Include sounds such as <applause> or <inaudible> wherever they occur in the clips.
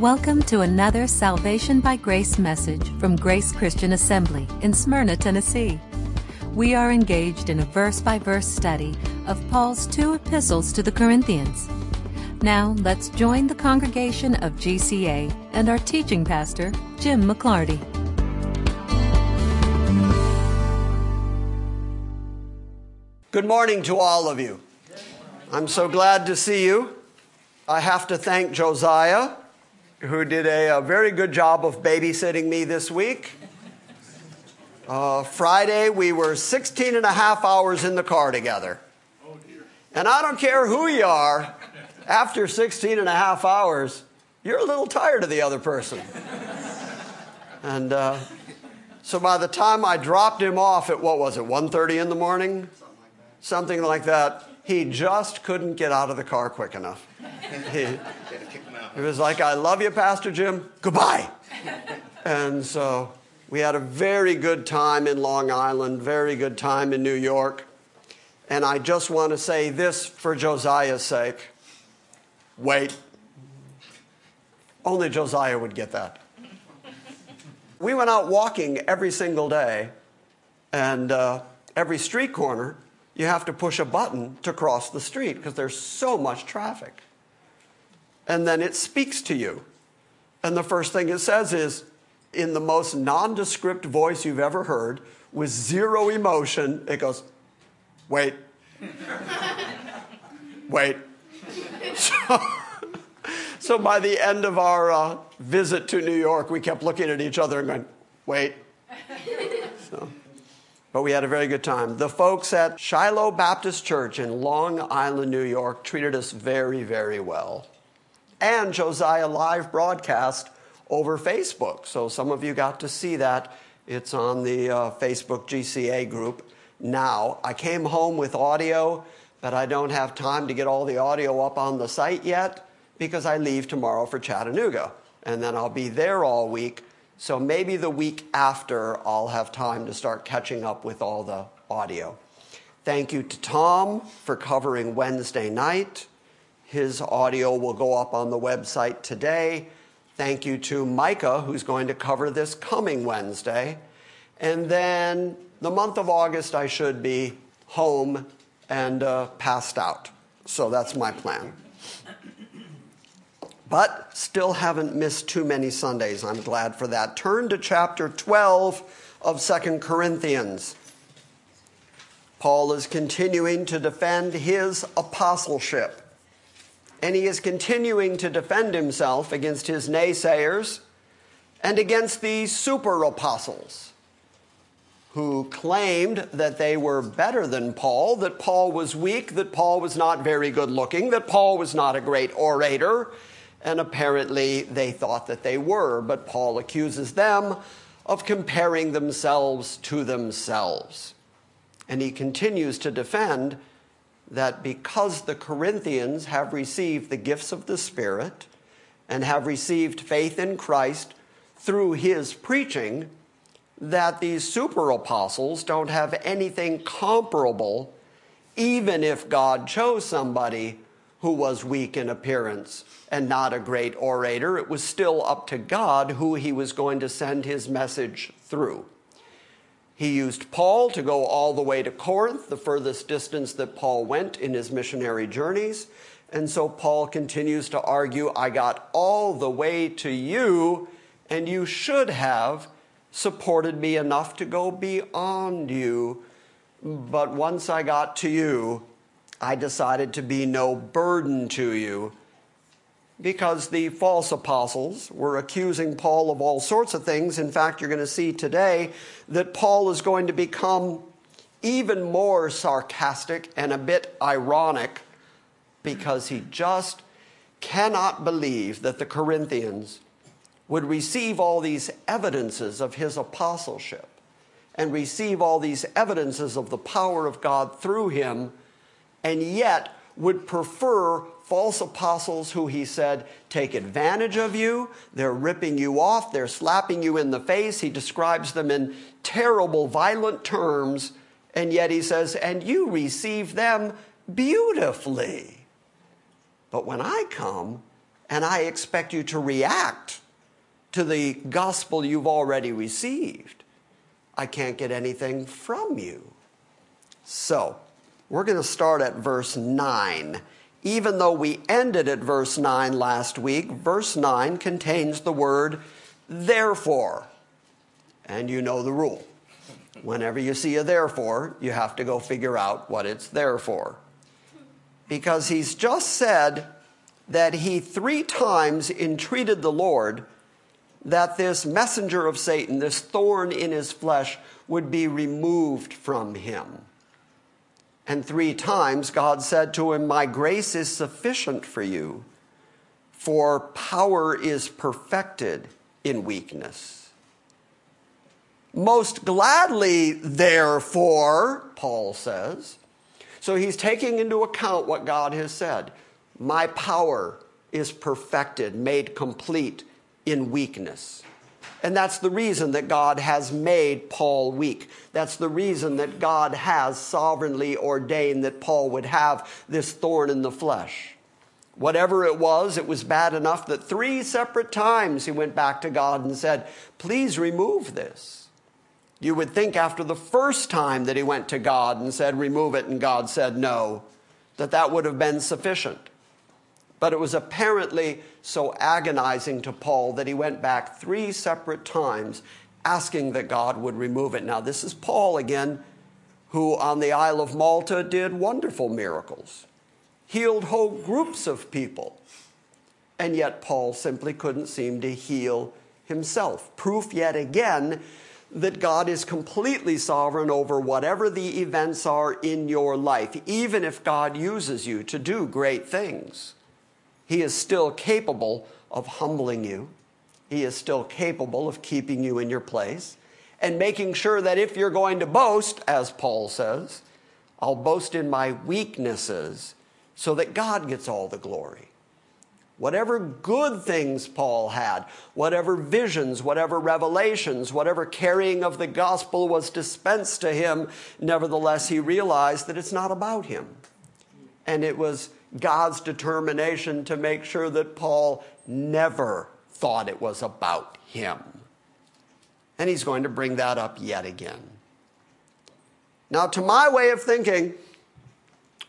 Welcome to another Salvation by Grace message from Grace Christian Assembly in Smyrna, Tennessee. We are engaged in a verse by verse study of Paul's two epistles to the Corinthians. Now, let's join the congregation of GCA and our teaching pastor, Jim McClarty. Good morning to all of you. I'm so glad to see you. I have to thank Josiah who did a, a very good job of babysitting me this week. Uh, Friday, we were 16 and a half hours in the car together. And I don't care who you are, after 16 and a half hours, you're a little tired of the other person. and uh, so by the time I dropped him off at, what was it, 1.30 in the morning? Something like that. He just couldn't get out of the car quick enough. He, it was like, I love you, Pastor Jim. Goodbye. <laughs> and so we had a very good time in Long Island, very good time in New York. And I just want to say this for Josiah's sake wait. Only Josiah would get that. We went out walking every single day, and uh, every street corner, you have to push a button to cross the street because there's so much traffic and then it speaks to you. And the first thing it says is, in the most nondescript voice you've ever heard, with zero emotion, it goes, wait. <laughs> wait. <laughs> So, so, by the end of our uh, visit to New York, we kept looking at each other and going, wait. <laughs> So, but we had a very good time. The folks at Shiloh Baptist Church in Long Island, New York treated us very, very well and Josiah live broadcast over Facebook. So some of you got to see that. It's on the uh, Facebook GCA group now. I came home with audio, but I don't have time to get all the audio up on the site yet because I leave tomorrow for Chattanooga. And then I'll be there all week. So maybe the week after, I'll have time to start catching up with all the audio. Thank you to Tom for covering Wednesday night. His audio will go up on the website today. Thank you to Micah, who's going to cover this coming Wednesday. And then the month of August, I should be home and uh, passed out. So that's my plan. But still haven't missed too many Sundays. I'm glad for that. Turn to chapter 12 of Second Corinthians. Paul is continuing to defend his apostleship and he is continuing to defend himself against his naysayers and against the super apostles who claimed that they were better than Paul, that Paul was weak, that Paul was not very good looking, that Paul was not a great orator, and apparently they thought that they were. But Paul accuses them of comparing themselves to themselves. And he continues to defend that because the Corinthians have received the gifts of the Spirit and have received faith in Christ through his preaching, that these super apostles don't have anything comparable, even if God chose somebody who was weak in appearance and not a great orator. It was still up to God who he was going to send his message through. He used Paul to go all the way to Corinth, the furthest distance that Paul went in his missionary journeys. And so Paul continues to argue I got all the way to you, and you should have supported me enough to go beyond you. But once I got to you, I decided to be no burden to you because the false apostles were accusing Paul of all sorts of things. In fact, you're going to see today that Paul is going to become even more sarcastic and a bit ironic because he just cannot believe that the Corinthians would receive all these evidences of his apostleship and receive all these evidences of the power of God through him, and yet would prefer false apostles who he said take advantage of you. They're ripping you off. They're slapping you in the face. He describes them in terrible, violent terms. And yet he says, and you receive them beautifully. But when I come and I expect you to react to the gospel you've already received, I can't get anything from you. So, we're going to start at verse 9. Even though we ended at verse 9 last week, verse 9 contains the word therefore. And you know the rule. Whenever you see a therefore, you have to go figure out what it's there for. Because he's just said that he three times entreated the Lord that this messenger of Satan, this thorn in his flesh, would be removed from him. And three times God said to him, My grace is sufficient for you, for power is perfected in weakness. Most gladly, therefore, Paul says. So he's taking into account what God has said. My power is perfected, made complete in weakness. And that's the reason that God has made Paul weak. That's the reason that God has sovereignly ordained that Paul would have this thorn in the flesh. Whatever it was, it was bad enough that three separate times he went back to God and said, Please remove this. You would think after the first time that he went to God and said, Remove it, and God said no, that that would have been sufficient. But it was apparently so agonizing to Paul that he went back three separate times asking that God would remove it. Now, this is Paul again, who on the Isle of Malta did wonderful miracles, healed whole groups of people. And yet, Paul simply couldn't seem to heal himself. Proof yet again that God is completely sovereign over whatever the events are in your life, even if God uses you to do great things. He is still capable of humbling you. He is still capable of keeping you in your place and making sure that if you're going to boast, as Paul says, I'll boast in my weaknesses so that God gets all the glory. Whatever good things Paul had, whatever visions, whatever revelations, whatever carrying of the gospel was dispensed to him, nevertheless, he realized that it's not about him. And it was God's determination to make sure that Paul never thought it was about him. And he's going to bring that up yet again. Now, to my way of thinking,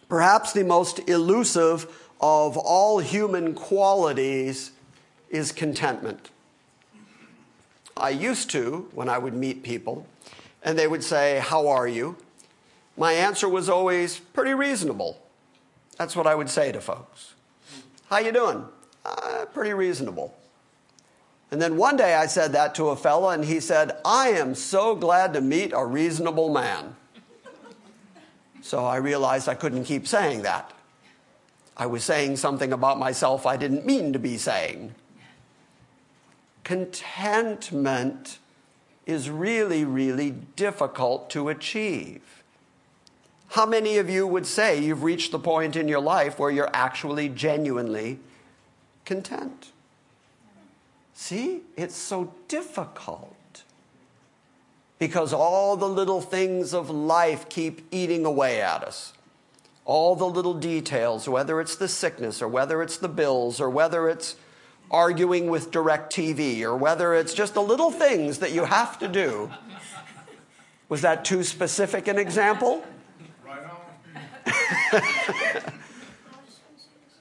perhaps the most elusive of all human qualities is contentment. I used to, when I would meet people, and they would say, How are you? My answer was always pretty reasonable. That's what I would say to folks. How you doing? Uh, pretty reasonable. And then one day I said that to a fella, and he said, I am so glad to meet a reasonable man. So I realized I couldn't keep saying that. I was saying something about myself I didn't mean to be saying. Contentment is really, really difficult to achieve. How many of you would say you've reached the point in your life where you're actually genuinely content? See, it's so difficult because all the little things of life keep eating away at us. All the little details, whether it's the sickness or whether it's the bills or whether it's arguing with DirecTV or whether it's just the little things that you have to do. Was that too specific an example?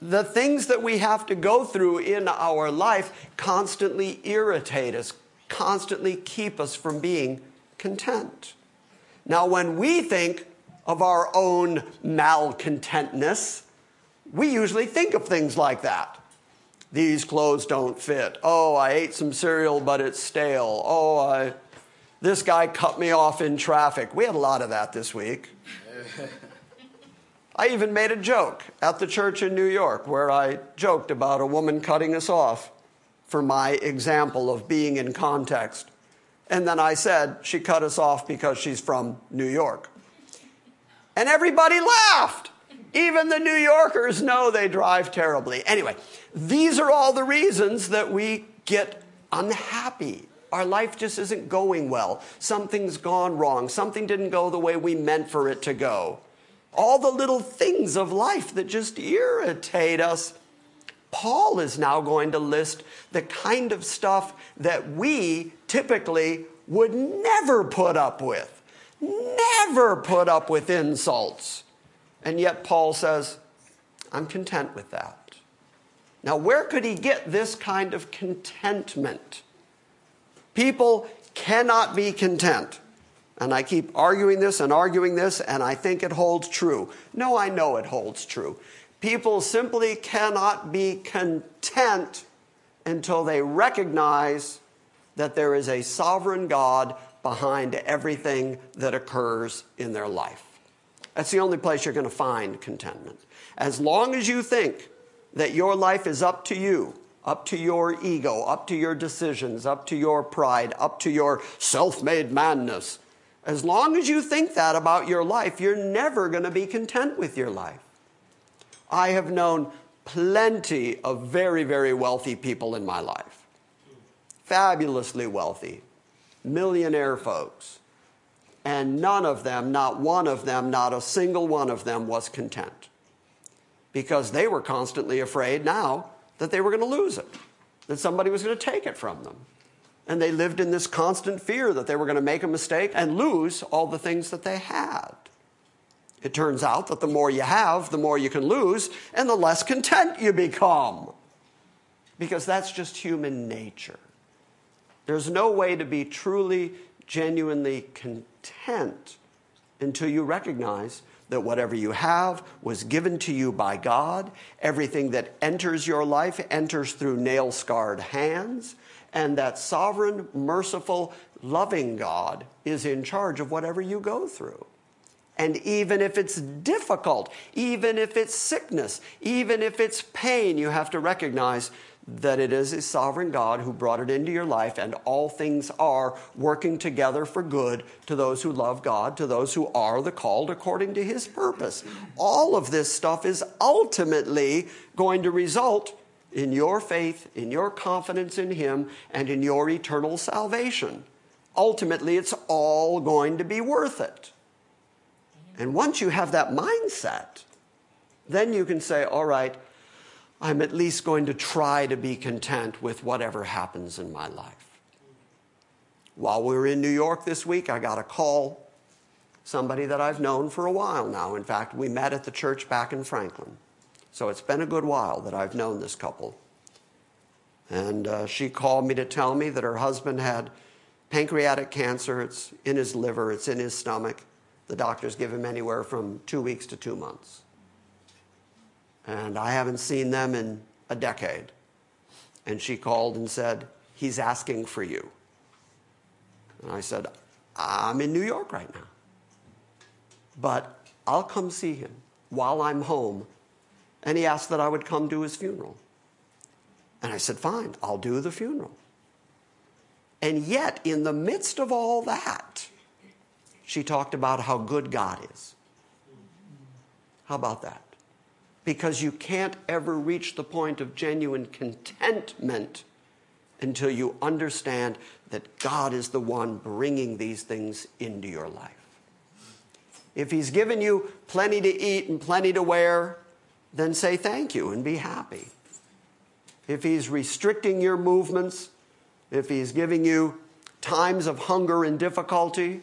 The things that we have to go through in our life constantly irritate us, constantly keep us from being content. Now, when we think of our own malcontentness, we usually think of things like that. These clothes don't fit. Oh, I ate some cereal, but it's stale. Oh, I, this guy cut me off in traffic. We had a lot of that this week. <laughs> I even made a joke at the church in New York where I joked about a woman cutting us off for my example of being in context. And then I said she cut us off because she's from New York. And everybody laughed. Even the New Yorkers know they drive terribly. Anyway, these are all the reasons that we get unhappy. Our life just isn't going well. Something's gone wrong. Something didn't go the way we meant for it to go all the little things of life that just irritate us. Paul is now going to list the kind of stuff that we typically would never put up with. Never put up with insults. And yet Paul says, I'm content with that. Now, where could he get this kind of contentment? People cannot be content. And I keep arguing this and arguing this, and I think it holds true. No, I know it holds true. People simply cannot be content until they recognize that there is a sovereign God behind everything that occurs in their life. That's the only place you're going to find contentment. As long as you think that your life is up to you, up to your ego, up to your decisions, up to your pride, up to your self made madness, as long as you think that about your life, you're never going to be content with your life. I have known plenty of very, very wealthy people in my life, fabulously wealthy, millionaire folks. And none of them, not one of them, not a single one of them was content. Because they were constantly afraid now that they were going to lose it, that somebody was going to take it from them. And they lived in this constant fear that they were going to make a mistake and lose all the things that they had. It turns out that the more you have, the more you can lose, and the less content you become. Because that's just human nature. There's no way to be truly, genuinely content until you recognize that whatever you have was given to you by God. Everything that enters your life enters through nail scarred hands and that sovereign, merciful, loving God is in charge of whatever you go through. And even if it's difficult, even if it's sickness, even if it's pain, you have to recognize that it is a sovereign God who brought it into your life, and all things are working together for good to those who love God, to those who are the called according to his purpose. All of this stuff is ultimately going to result in your faith, in your confidence in Him, and in your eternal salvation. Ultimately, it's all going to be worth it. And once you have that mindset, then you can say, all right, I'm at least going to try to be content with whatever happens in my life. While we were in New York this week, I got a call, somebody that I've known for a while now. In fact, we met at the church back in Franklin. So it's been a good while that I've known this couple. And uh, she called me to tell me that her husband had pancreatic cancer. It's in his liver, it's in his stomach. The doctors give him anywhere from two weeks to two months. And I haven't seen them in a decade. And she called and said, He's asking for you. And I said, I'm in New York right now. But I'll come see him while I'm home and he asked that I would come to his funeral. And I said, Fine, I'll do the funeral. And yet, in the midst of all that, she talked about how good God is. How about that? Because you can't ever reach the point of genuine contentment until you understand that God is the one bringing these things into your life. If He's given you plenty to eat and plenty to wear, then say thank you and be happy. If He's restricting your movements, if He's giving you times of hunger and difficulty,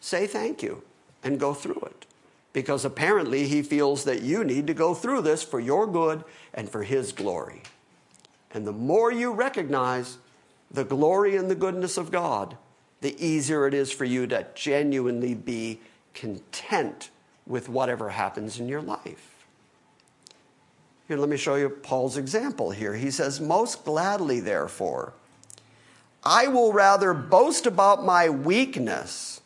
say thank you and go through it. Because apparently He feels that you need to go through this for your good and for His glory. And the more you recognize the glory and the goodness of God, the easier it is for you to genuinely be content with whatever happens in your life. Here, let me show you Paul's example here. He says, Most gladly, therefore, I will rather boast about my weakness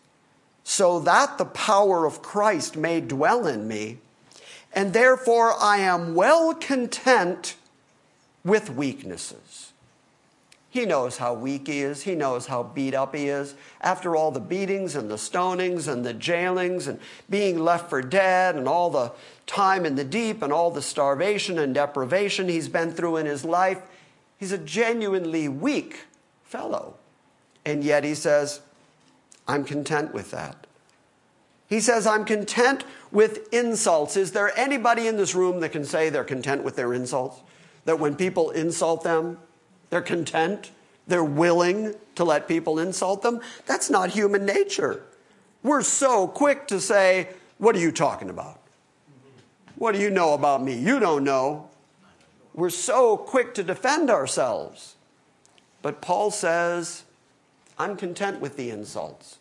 so that the power of Christ may dwell in me. And therefore, I am well content with weaknesses. He knows how weak he is. He knows how beat up he is. After all the beatings and the stonings and the jailings and being left for dead and all the time in the deep and all the starvation and deprivation he's been through in his life, he's a genuinely weak fellow. And yet he says, I'm content with that. He says, I'm content with insults. Is there anybody in this room that can say they're content with their insults? that when people insult them, they're content, they're willing to let people insult them. That's not human nature. We're so quick to say, What are you talking about? What do you know about me? You don't know. We're so quick to defend ourselves. But Paul says, I'm content with the insults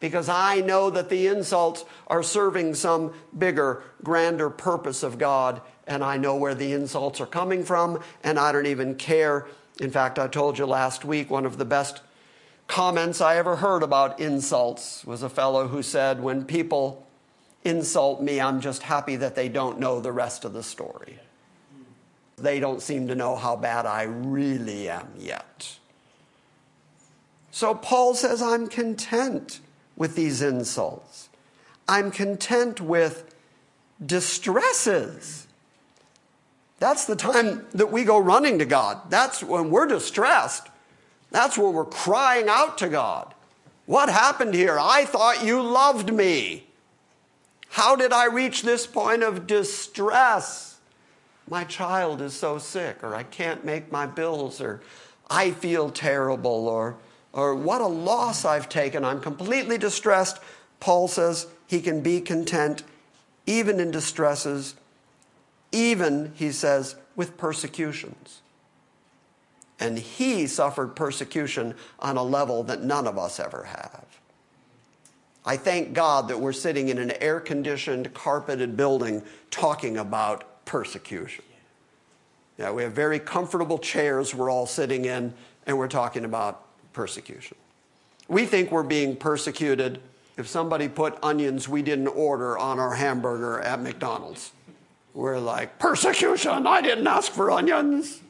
because I know that the insults are serving some bigger, grander purpose of God, and I know where the insults are coming from, and I don't even care. In fact, I told you last week one of the best comments I ever heard about insults was a fellow who said, When people insult me, I'm just happy that they don't know the rest of the story. They don't seem to know how bad I really am yet. So Paul says, I'm content with these insults. I'm content with distresses. That's the time that we go running to God. That's when we're distressed. That's when we're crying out to God. What happened here? I thought you loved me. How did I reach this point of distress? My child is so sick, or I can't make my bills, or I feel terrible, or or what a loss I've taken. I'm completely distressed. Paul says he can be content even in distresses, even, he says, with persecutions. And he suffered persecution on a level that none of us ever have. I thank God that we're sitting in an air conditioned, carpeted building talking about persecution. Yeah, we have very comfortable chairs we're all sitting in, and we're talking about persecution. We think we're being persecuted if somebody put onions we didn't order on our hamburger at McDonald's. We're like, persecution, I didn't ask for onions.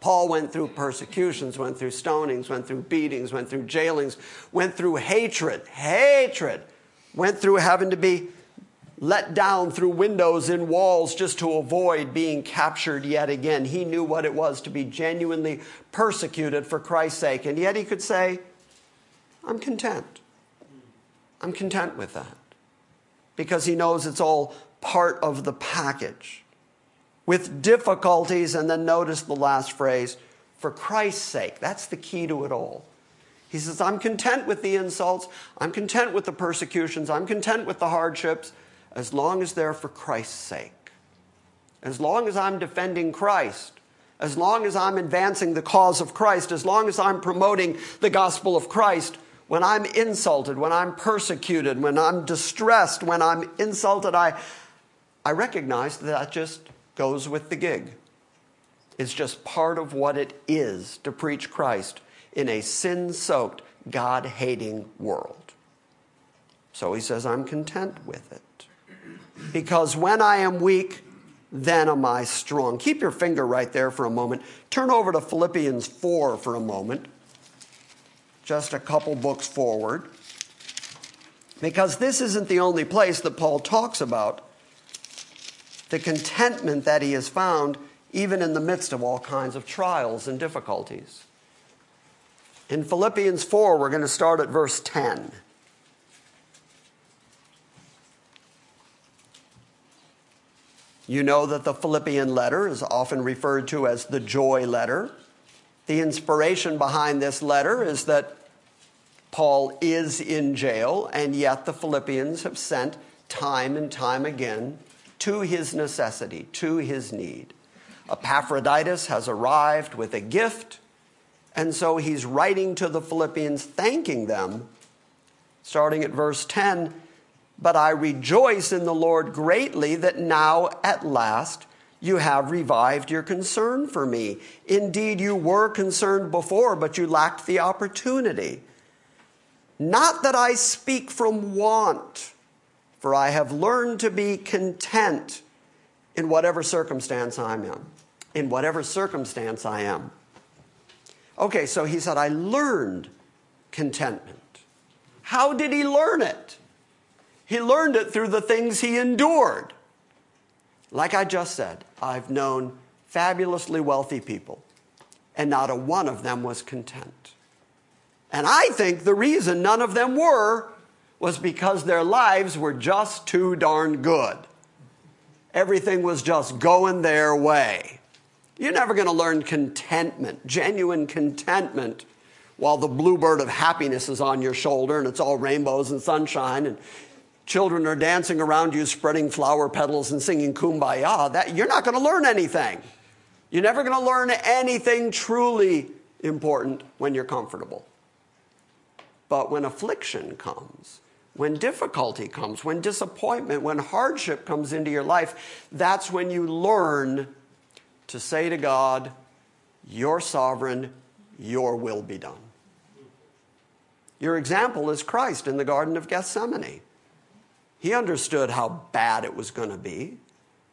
Paul went through persecutions, went through stonings, went through beatings, went through jailings, went through hatred, hatred, went through having to be let down through windows in walls just to avoid being captured yet again. He knew what it was to be genuinely persecuted for Christ's sake, and yet he could say, I'm content. I'm content with that because he knows it's all part of the package. With difficulties, and then notice the last phrase, for Christ's sake. That's the key to it all. He says, I'm content with the insults. I'm content with the persecutions. I'm content with the hardships as long as they're for Christ's sake. As long as I'm defending Christ, as long as I'm advancing the cause of Christ, as long as I'm promoting the gospel of Christ, when I'm insulted, when I'm persecuted, when I'm distressed, when I'm insulted, I, I recognize that that just goes with the gig. It's just part of what it is to preach Christ in a sin soaked, God hating world. So he says, I'm content with it because when I am weak, then am I strong. Keep your finger right there for a moment. Turn over to Philippians 4 for a moment, just a couple books forward. Because this isn't the only place that Paul talks about the contentment that he has found even in the midst of all kinds of trials and difficulties. In Philippians 4, we're going to start at verse 10. You know that the Philippian letter is often referred to as the joy letter. The inspiration behind this letter is that Paul is in jail, and yet the Philippians have sent time and time again to his necessity, to his need. Epaphroditus has arrived with a gift, and so he's writing to the Philippians, thanking them. Starting at verse 10, but I rejoice in the Lord greatly that now at last you have revived your concern for me. Indeed, you were concerned before, but you lacked the opportunity. Not that I speak from want, for I have learned to be content in whatever circumstance I'm in. In whatever circumstance I am. Okay, so he said, I learned contentment. How did he learn it? He learned it through the things he endured. Like I just said, I've known fabulously wealthy people, and not a one of them was content. And I think the reason none of them were was because their lives were just too darn good. Everything was just going their way. You're never going to learn contentment, genuine contentment, while the bluebird of happiness is on your shoulder and it's all rainbows and sunshine and children are dancing around you, spreading flower petals and singing kumbaya. That, you're not going to learn anything. You're never going to learn anything truly important when you're comfortable. But when affliction comes, when difficulty comes, when disappointment, when hardship comes into your life, that's when you learn to say to God, You're sovereign, your will be done. Your example is Christ in the Garden of Gethsemane. He understood how bad it was going to be.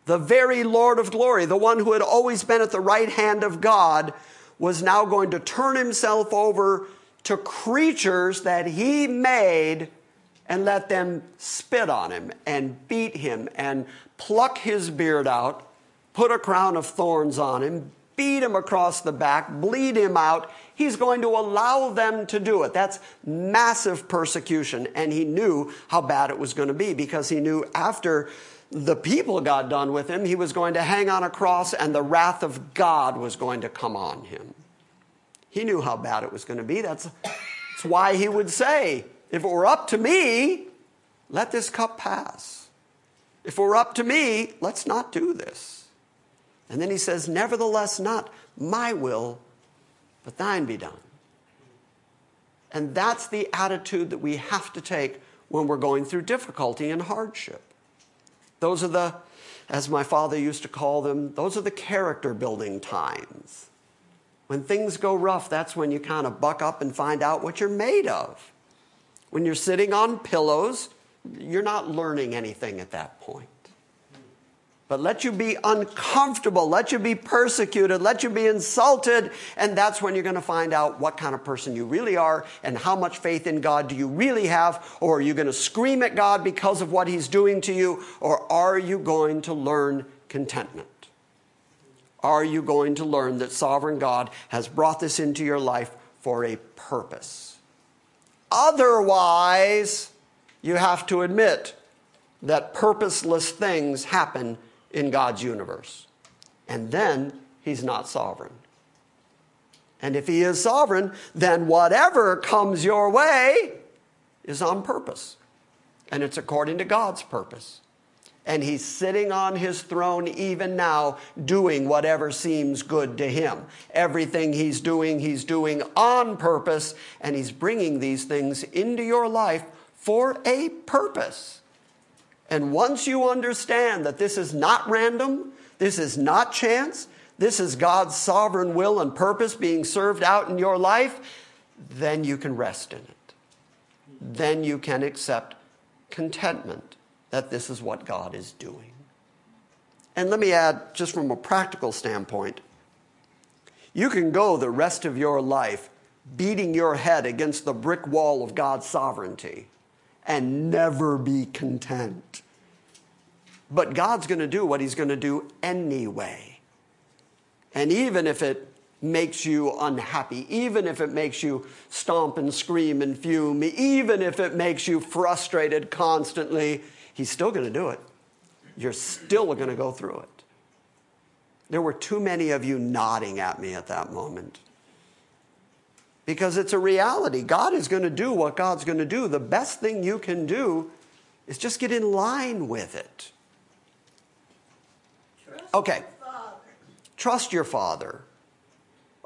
The very Lord of glory, the one who had always been at the right hand of God, was now going to turn himself over to creatures that he made and let them spit on him and beat him and pluck his beard out, put a crown of thorns on him, beat him across the back, bleed him out. He's going to allow them to do it. That's massive persecution. And he knew how bad it was going to be because he knew after the people got done with him, he was going to hang on a cross and the wrath of God was going to come on him. He knew how bad it was going to be. That's, that's why he would say, if it were up to me, let this cup pass. If it were up to me, let's not do this. And then he says, Nevertheless, not my will, but thine be done. And that's the attitude that we have to take when we're going through difficulty and hardship. Those are the, as my father used to call them, those are the character building times. When things go rough, that's when you kind of buck up and find out what you're made of. When you're sitting on pillows, you're not learning anything at that point. But let you be uncomfortable, let you be persecuted, let you be insulted, and that's when you're going to find out what kind of person you really are and how much faith in God do you really have, or are you going to scream at God because of what He's doing to you, or are you going to learn contentment? are you going to learn that sovereign God has brought this into your life for a purpose? Otherwise, you have to admit that purposeless things happen in God's universe. And then he's not sovereign. And if he is sovereign, then whatever comes your way is on purpose. And it's according to God's purpose. And he's sitting on his throne even now, doing whatever seems good to him. Everything he's doing, he's doing on purpose, and he's bringing these things into your life for a purpose. And once you understand that this is not random, this is not chance, this is God's sovereign will and purpose being served out in your life, then you can rest in it. Then you can accept contentment that this is what God is doing. And let me add, just from a practical standpoint, you can go the rest of your life beating your head against the brick wall of God's sovereignty and never be content. But God's going to do what He's going to do anyway. And even if it makes you unhappy, even if it makes you stomp and scream and fume, even if it makes you frustrated constantly, He's still going to do it. You're still going to go through it. There were too many of you nodding at me at that moment. Because it's a reality. God is going to do what God's going to do. The best thing you can do is just get in line with it. Trust Okay. your. Trust your father.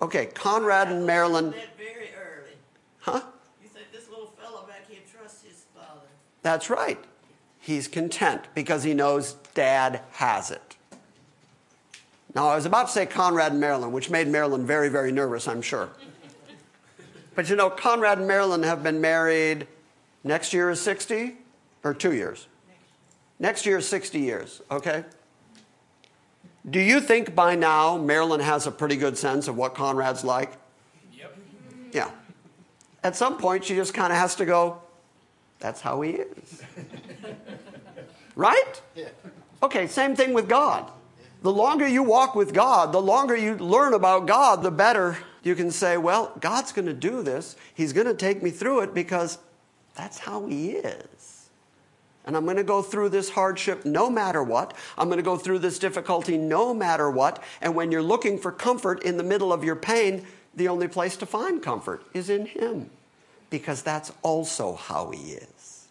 Okay, Conrad and Marilyn. Very early. Huh? You said this little fellow back here trusts his father. That's right. He's content because he knows dad has it. Now, I was about to say Conrad and Marilyn, which made Marilyn very, very nervous, I'm sure. But you know, Conrad and Marilyn have been married, next year is 60, or two years? Next year is 60 years, okay? Do you think by now Marilyn has a pretty good sense of what Conrad's like? Yep. Yeah. At some point, she just kind of has to go, that's how he is. right? Okay, same thing with God. The longer you walk with God, the longer you learn about God, the better you can say, well, God's going to do this. He's going to take me through it because that's how he is. And I'm going to go through this hardship no matter what. I'm going to go through this difficulty no matter what. And when you're looking for comfort in the middle of your pain, the only place to find comfort is in Him, because that's also how He is.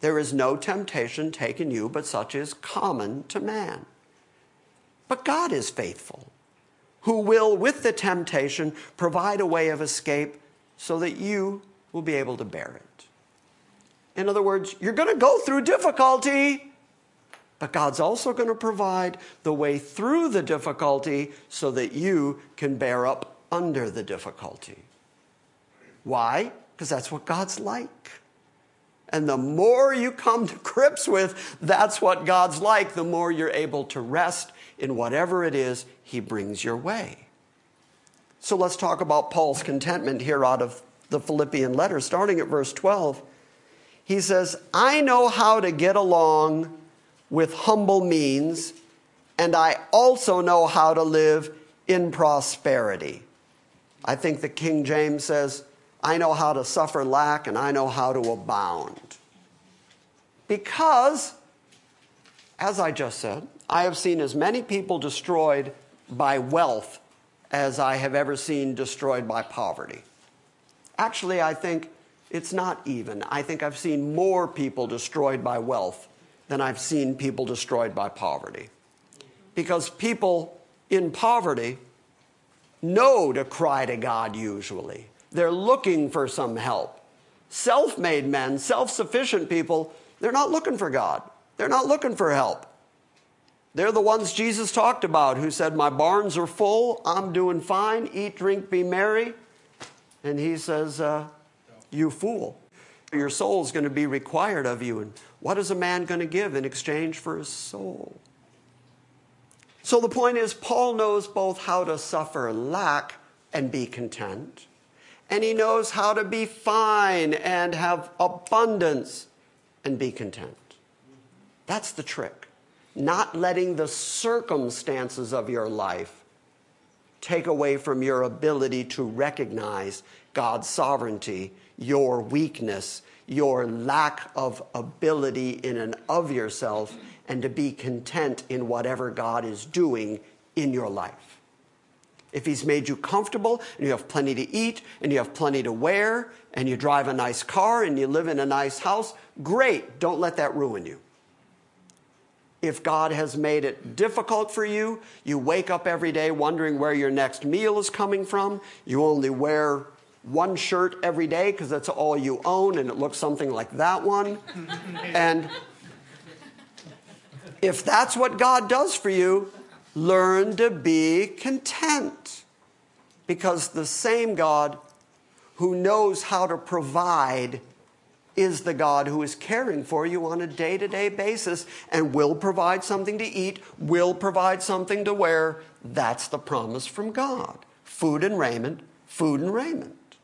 There is no temptation taken you but such is common to man. But God is faithful, who will, with the temptation, provide a way of escape so that you will be able to bear it. In other words, you're going to go through difficulty, but God's also going to provide the way through the difficulty so that you can bear up under the difficulty. Why? Because that's what God's like. And the more you come to grips with that's what God's like, the more you're able to rest in whatever it is He brings your way. So let's talk about Paul's contentment here out of the Philippian letter, starting at verse 12. He says, I know how to get along with humble means, and I also know how to live in prosperity. I think the King James says, I know how to suffer lack and I know how to abound. Because, as I just said, I have seen as many people destroyed by wealth as I have ever seen destroyed by poverty. Actually, I think it's not even. I think I've seen more people destroyed by wealth than I've seen people destroyed by poverty. Because people in poverty know to cry to God usually. They're looking for some help. Self made men, self sufficient people, they're not looking for God. They're not looking for help. They're the ones Jesus talked about who said, My barns are full, I'm doing fine, eat, drink, be merry. And he says, uh, You fool. Your soul is going to be required of you. And what is a man going to give in exchange for his soul? So the point is, Paul knows both how to suffer lack and be content, and he knows how to be fine and have abundance and be content. That's the trick. Not letting the circumstances of your life take away from your ability to recognize God's sovereignty, your weakness, your lack of ability in and of yourself, and to be content in whatever God is doing in your life. If He's made you comfortable and you have plenty to eat and you have plenty to wear and you drive a nice car and you live in a nice house, great. Don't let that ruin you. If God has made it difficult for you, you wake up every day wondering where your next meal is coming from, you only wear one shirt every day because that's all you own and it looks something like that one. <laughs> and if that's what God does for you, learn to be content. Because the same God who knows how to provide is the God who is caring for you on a day to day basis and will provide something to eat, will provide something to wear. That's the promise from God food and raiment, food and raiment.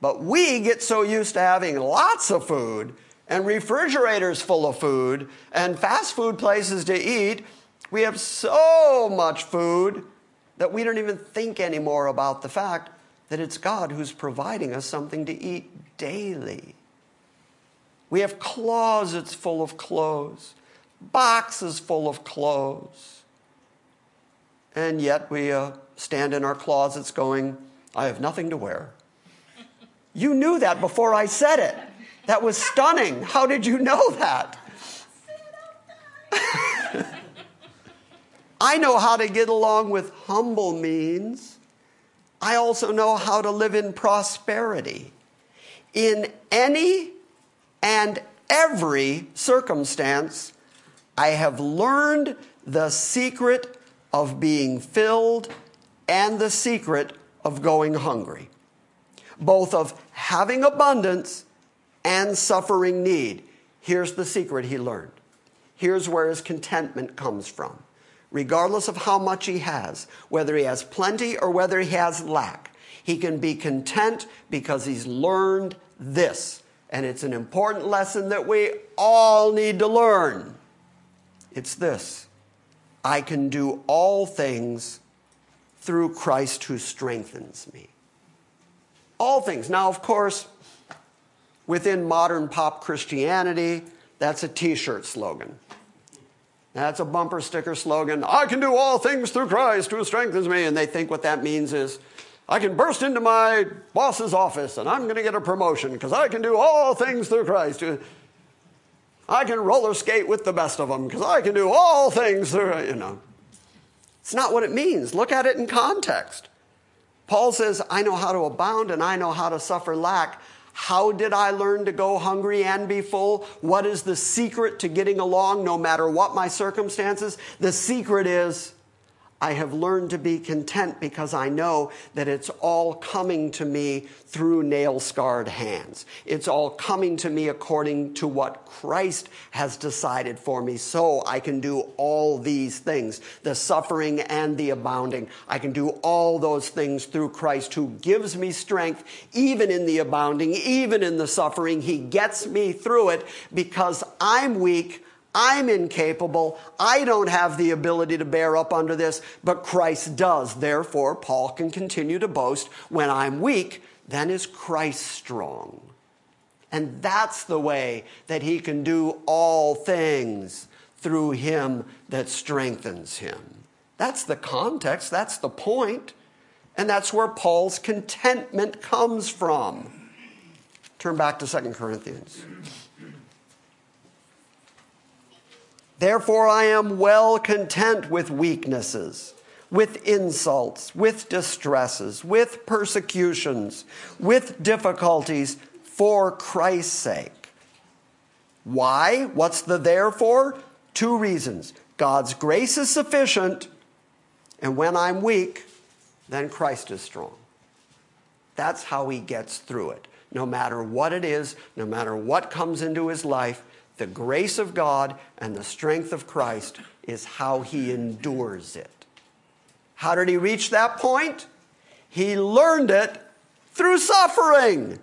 But we get so used to having lots of food and refrigerators full of food and fast food places to eat. We have so much food that we don't even think anymore about the fact that it's God who's providing us something to eat daily. We have closets full of clothes, boxes full of clothes. And yet we uh, stand in our closets going, I have nothing to wear. You knew that before I said it. That was stunning. How did you know that? <laughs> I know how to get along with humble means. I also know how to live in prosperity. In any and every circumstance, I have learned the secret of being filled and the secret of going hungry both of having abundance and suffering need. Here's the secret he learned. Here's where his contentment comes from. Regardless of how much he has, whether he has plenty or whether he has lack, he can be content because he's learned this. And it's an important lesson that we all need to learn. It's this I can do all things through Christ who strengthens me all things. Now, of course, within modern pop Christianity, that's a t shirt slogan. That's a bumper sticker slogan. I can do all things through Christ who strengthens me. And they think what that means is, I can burst into my boss's office and I'm going to get a promotion because I can do all things through Christ. I can roller skate with the best of them because I can do all things through, you know. It's not what it means. Look at it in context. Paul says, I know how to abound and I know how to suffer lack. How did I learn to go hungry and be full? What is the secret to getting along no matter what my circumstances? The secret is I have learned to be content because I know that it's all coming to me through nail scarred hands. It's all coming to me according to what Christ has decided for me. So I can do all these things the suffering and the abounding. I can do all those things through Christ who gives me strength, even in the abounding, even in the suffering. He gets me through it because I'm weak. I'm incapable. I don't have the ability to bear up under this, but Christ does. Therefore, Paul can continue to boast when I'm weak, then is Christ strong. And that's the way that he can do all things through him that strengthens him. That's the context, that's the point, and that's where Paul's contentment comes from. Turn back to 2 Corinthians. Therefore, I am well content with weaknesses, with insults, with distresses, with persecutions, with difficulties for Christ's sake. Why? What's the therefore? Two reasons. God's grace is sufficient, and when I'm weak, then Christ is strong. That's how he gets through it. No matter what it is, no matter what comes into his life, the grace of God and the strength of Christ is how he endures it. How did he reach that point? He learned it through suffering.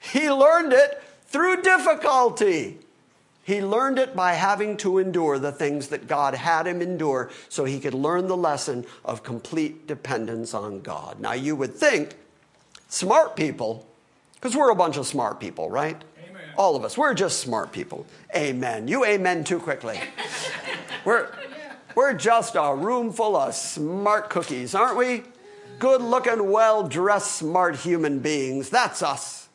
He learned it through difficulty. He learned it by having to endure the things that God had him endure so he could learn the lesson of complete dependence on God. Now, you would think smart people, because we're a bunch of smart people, right? All of us. We're just smart people. Amen. You amen too quickly. <laughs> we're, we're just a room full of smart cookies, aren't we? Good looking, well dressed, smart human beings. That's us.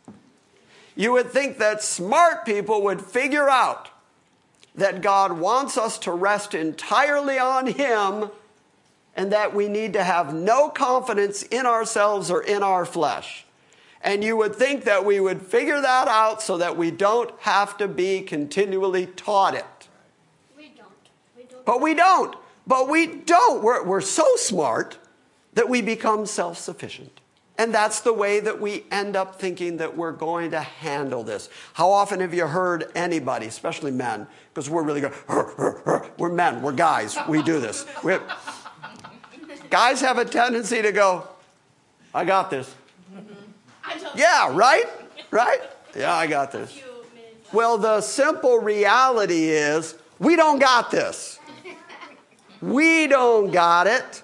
You would think that smart people would figure out that God wants us to rest entirely on Him and that we need to have no confidence in ourselves or in our flesh. And you would think that we would figure that out so that we don't have to be continually taught it. We don't. We don't. But we don't. But we don't. We're, we're so smart that we become self sufficient. And that's the way that we end up thinking that we're going to handle this. How often have you heard anybody, especially men, because we're really good, we're men, we're guys, we do this. We have, guys have a tendency to go, I got this. Yeah, right? Right? Yeah, I got this. Well, the simple reality is we don't got this. We don't got it.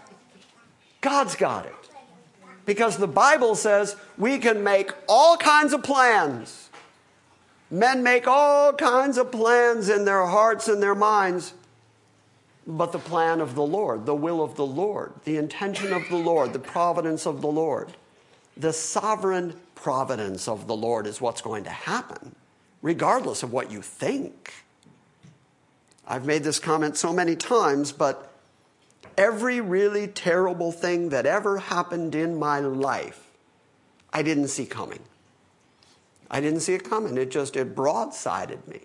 God's got it. Because the Bible says we can make all kinds of plans. Men make all kinds of plans in their hearts and their minds. But the plan of the Lord, the will of the Lord, the intention of the Lord, the providence of the Lord, the sovereign providence of the Lord is what's going to happen, regardless of what you think. I've made this comment so many times, but every really terrible thing that ever happened in my life, I didn't see coming. I didn't see it coming. It just, it broadsided me.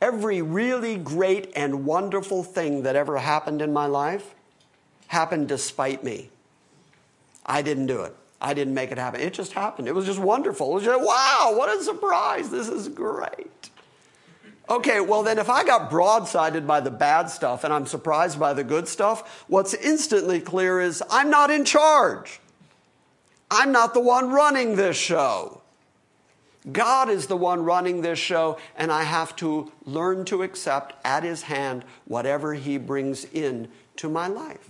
Every really great and wonderful thing that ever happened in my life happened despite me. I didn't do it. I didn't make it happen. It just happened. It was just wonderful. It was just, wow, what a surprise. This is great. Okay, well, then if I got broadsided by the bad stuff and I'm surprised by the good stuff, what's instantly clear is I'm not in charge. I'm not the one running this show. God is the one running this show, and I have to learn to accept at His hand whatever He brings in to my life.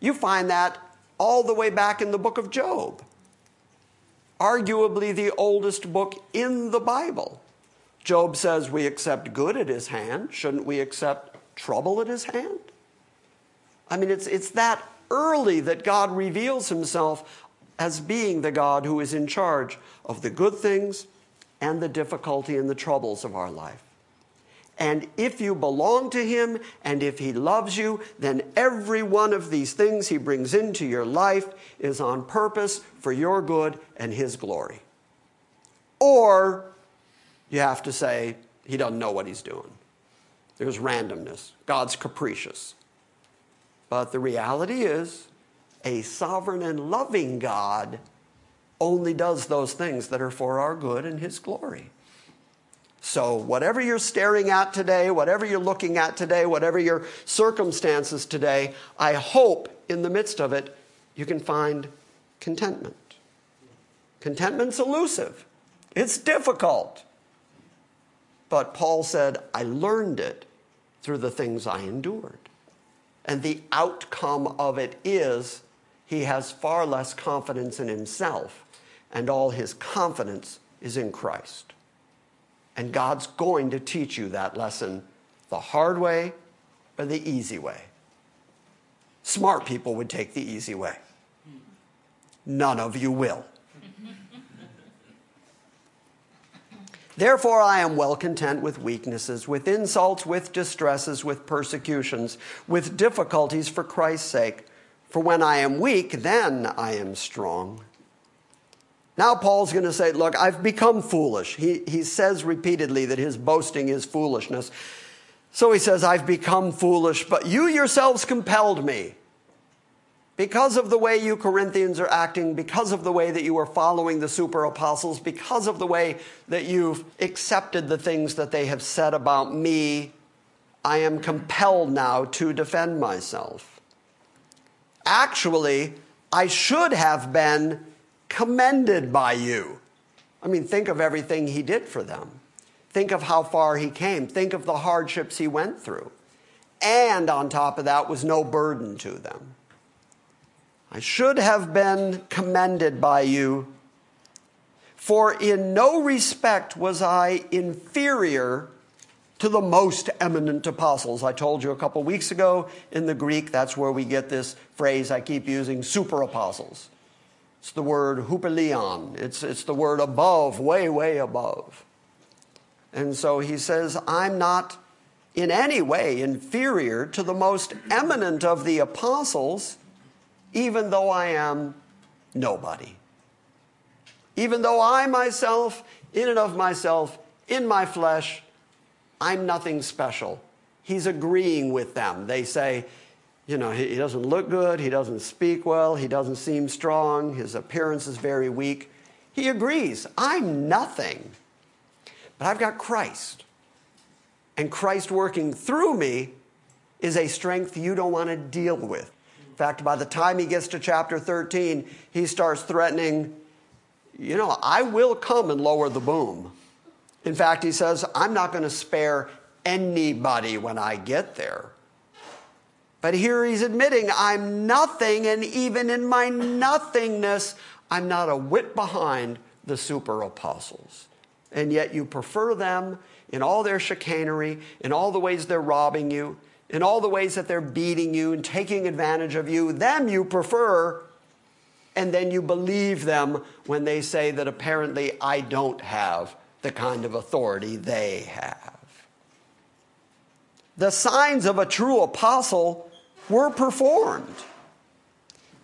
You find that all the way back in the book of Job. arguably the oldest book in the Bible. Job says we accept good at his hand. Shouldn't we accept trouble at his hand? I mean, it's, it's that early that God reveals himself as being the God who is in charge of the good things and the difficulty and the troubles of our life. And if you belong to Him and if He loves you, then every one of these things He brings into your life is on purpose for your good and His glory. Or you have to say, He doesn't know what He's doing. There's randomness, God's capricious. But the reality is, a sovereign and loving God only does those things that are for our good and His glory. So, whatever you're staring at today, whatever you're looking at today, whatever your circumstances today, I hope in the midst of it you can find contentment. Contentment's elusive, it's difficult. But Paul said, I learned it through the things I endured. And the outcome of it is he has far less confidence in himself, and all his confidence is in Christ. And God's going to teach you that lesson the hard way or the easy way. Smart people would take the easy way. None of you will. Therefore, I am well content with weaknesses, with insults, with distresses, with persecutions, with difficulties for Christ's sake. For when I am weak, then I am strong. Now, Paul's going to say, Look, I've become foolish. He, he says repeatedly that his boasting is foolishness. So he says, I've become foolish, but you yourselves compelled me. Because of the way you Corinthians are acting, because of the way that you are following the super apostles, because of the way that you've accepted the things that they have said about me, I am compelled now to defend myself. Actually, I should have been commended by you. I mean, think of everything he did for them. Think of how far he came. Think of the hardships he went through. And on top of that was no burden to them. I should have been commended by you, for in no respect was I inferior to the most eminent apostles. I told you a couple weeks ago in the Greek, that's where we get this phrase I keep using super apostles. It's the word huperlian, it's, it's the word above, way, way above. And so he says, I'm not in any way inferior to the most eminent of the apostles even though I am nobody. Even though I myself, in and of myself, in my flesh, I'm nothing special. He's agreeing with them. They say, you know, he doesn't look good, he doesn't speak well, he doesn't seem strong, his appearance is very weak. He agrees, I'm nothing. But I've got Christ. And Christ working through me is a strength you don't want to deal with In fact, by the time he gets to chapter 13, he starts threatening, you know, I will come and lower the boom. In fact, he says, I'm not going to spare anybody when I get there. But here he's admitting, I'm nothing, and even in my nothingness, I'm not a whit behind the super apostles. And yet you prefer them in all their chicanery, in all the ways they're robbing you, in all the ways that they're beating you and taking advantage of you, them you prefer, and then you believe them when they say that apparently I don't have the kind of authority they have. The signs of a true apostle were performed.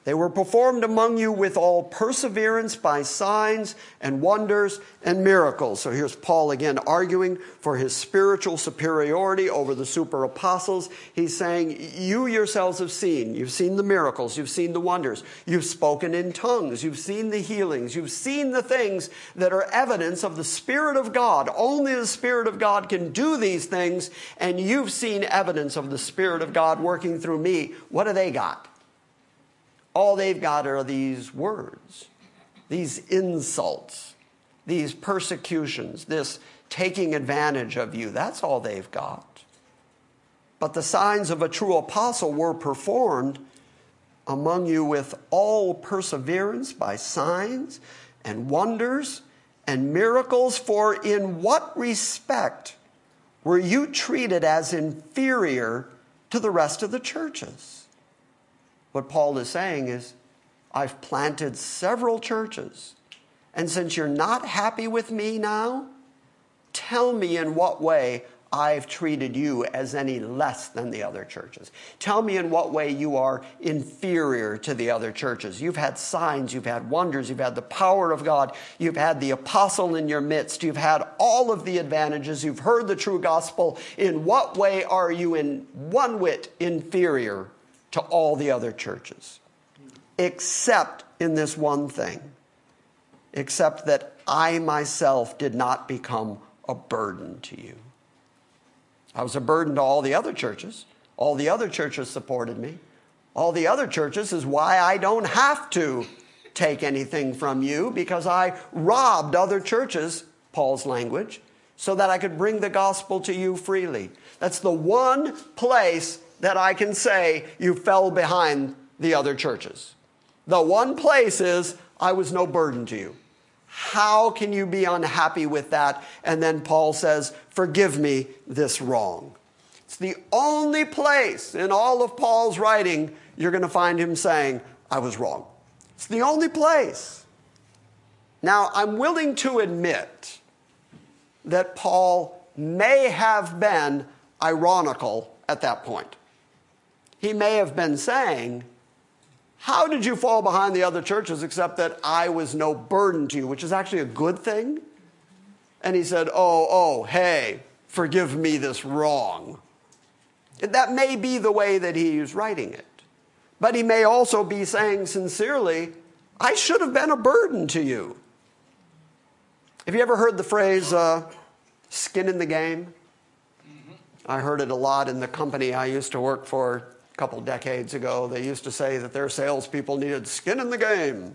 They were performed among you with all perseverance by signs and wonders and miracles. So here's Paul again arguing for his spiritual superiority over the super apostles. He's saying, You yourselves have seen. You've seen the miracles. You've seen the wonders. You've spoken in tongues. You've seen the healings. You've seen the things that are evidence of the Spirit of God. Only the Spirit of God can do these things. And you've seen evidence of the Spirit of God working through me. What do they got? All they've got are these words, these insults, these persecutions, this taking advantage of you. That's all they've got. But the signs of a true apostle were performed among you with all perseverance by signs and wonders and miracles, for in what respect were you treated as inferior to the rest of the churches? What Paul is saying is, I've planted several churches, and since you're not happy with me now, tell me in what way I've treated you as any less than the other churches. Tell me in what way you are inferior to the other churches. You've had signs, you've had wonders, you've had the power of God, you've had the apostle in your midst, you've had all of the advantages, you've heard the true gospel. In what way are you in one whit inferior to all the other churches? Except in this one thing, except that I myself did not become a burden to you. I was a burden to all the other churches. All the other churches supported me. All the other churches is why I don't have to take anything from you because I robbed other churches, Paul's language, so that I could bring the gospel to you freely. That's the one place that I can say you fell behind the other churches. The one place is I was no burden to you. How can you be unhappy with that? And then Paul says, Forgive me this wrong. It's the only place in all of Paul's writing you're going to find him saying, I was wrong. It's the only place. Now, I'm willing to admit that Paul may have been ironical at that point. He may have been saying, how did you fall behind the other churches except that I was no burden to you, which is actually a good thing? And he said, Oh, oh, hey, forgive me this wrong. That may be the way that he's writing it. But he may also be saying sincerely, I should have been a burden to you. Have you ever heard the phrase, uh, skin in the game? I heard it a lot in the company I used to work for a couple decades ago, they used to say that their salespeople needed skin in the game.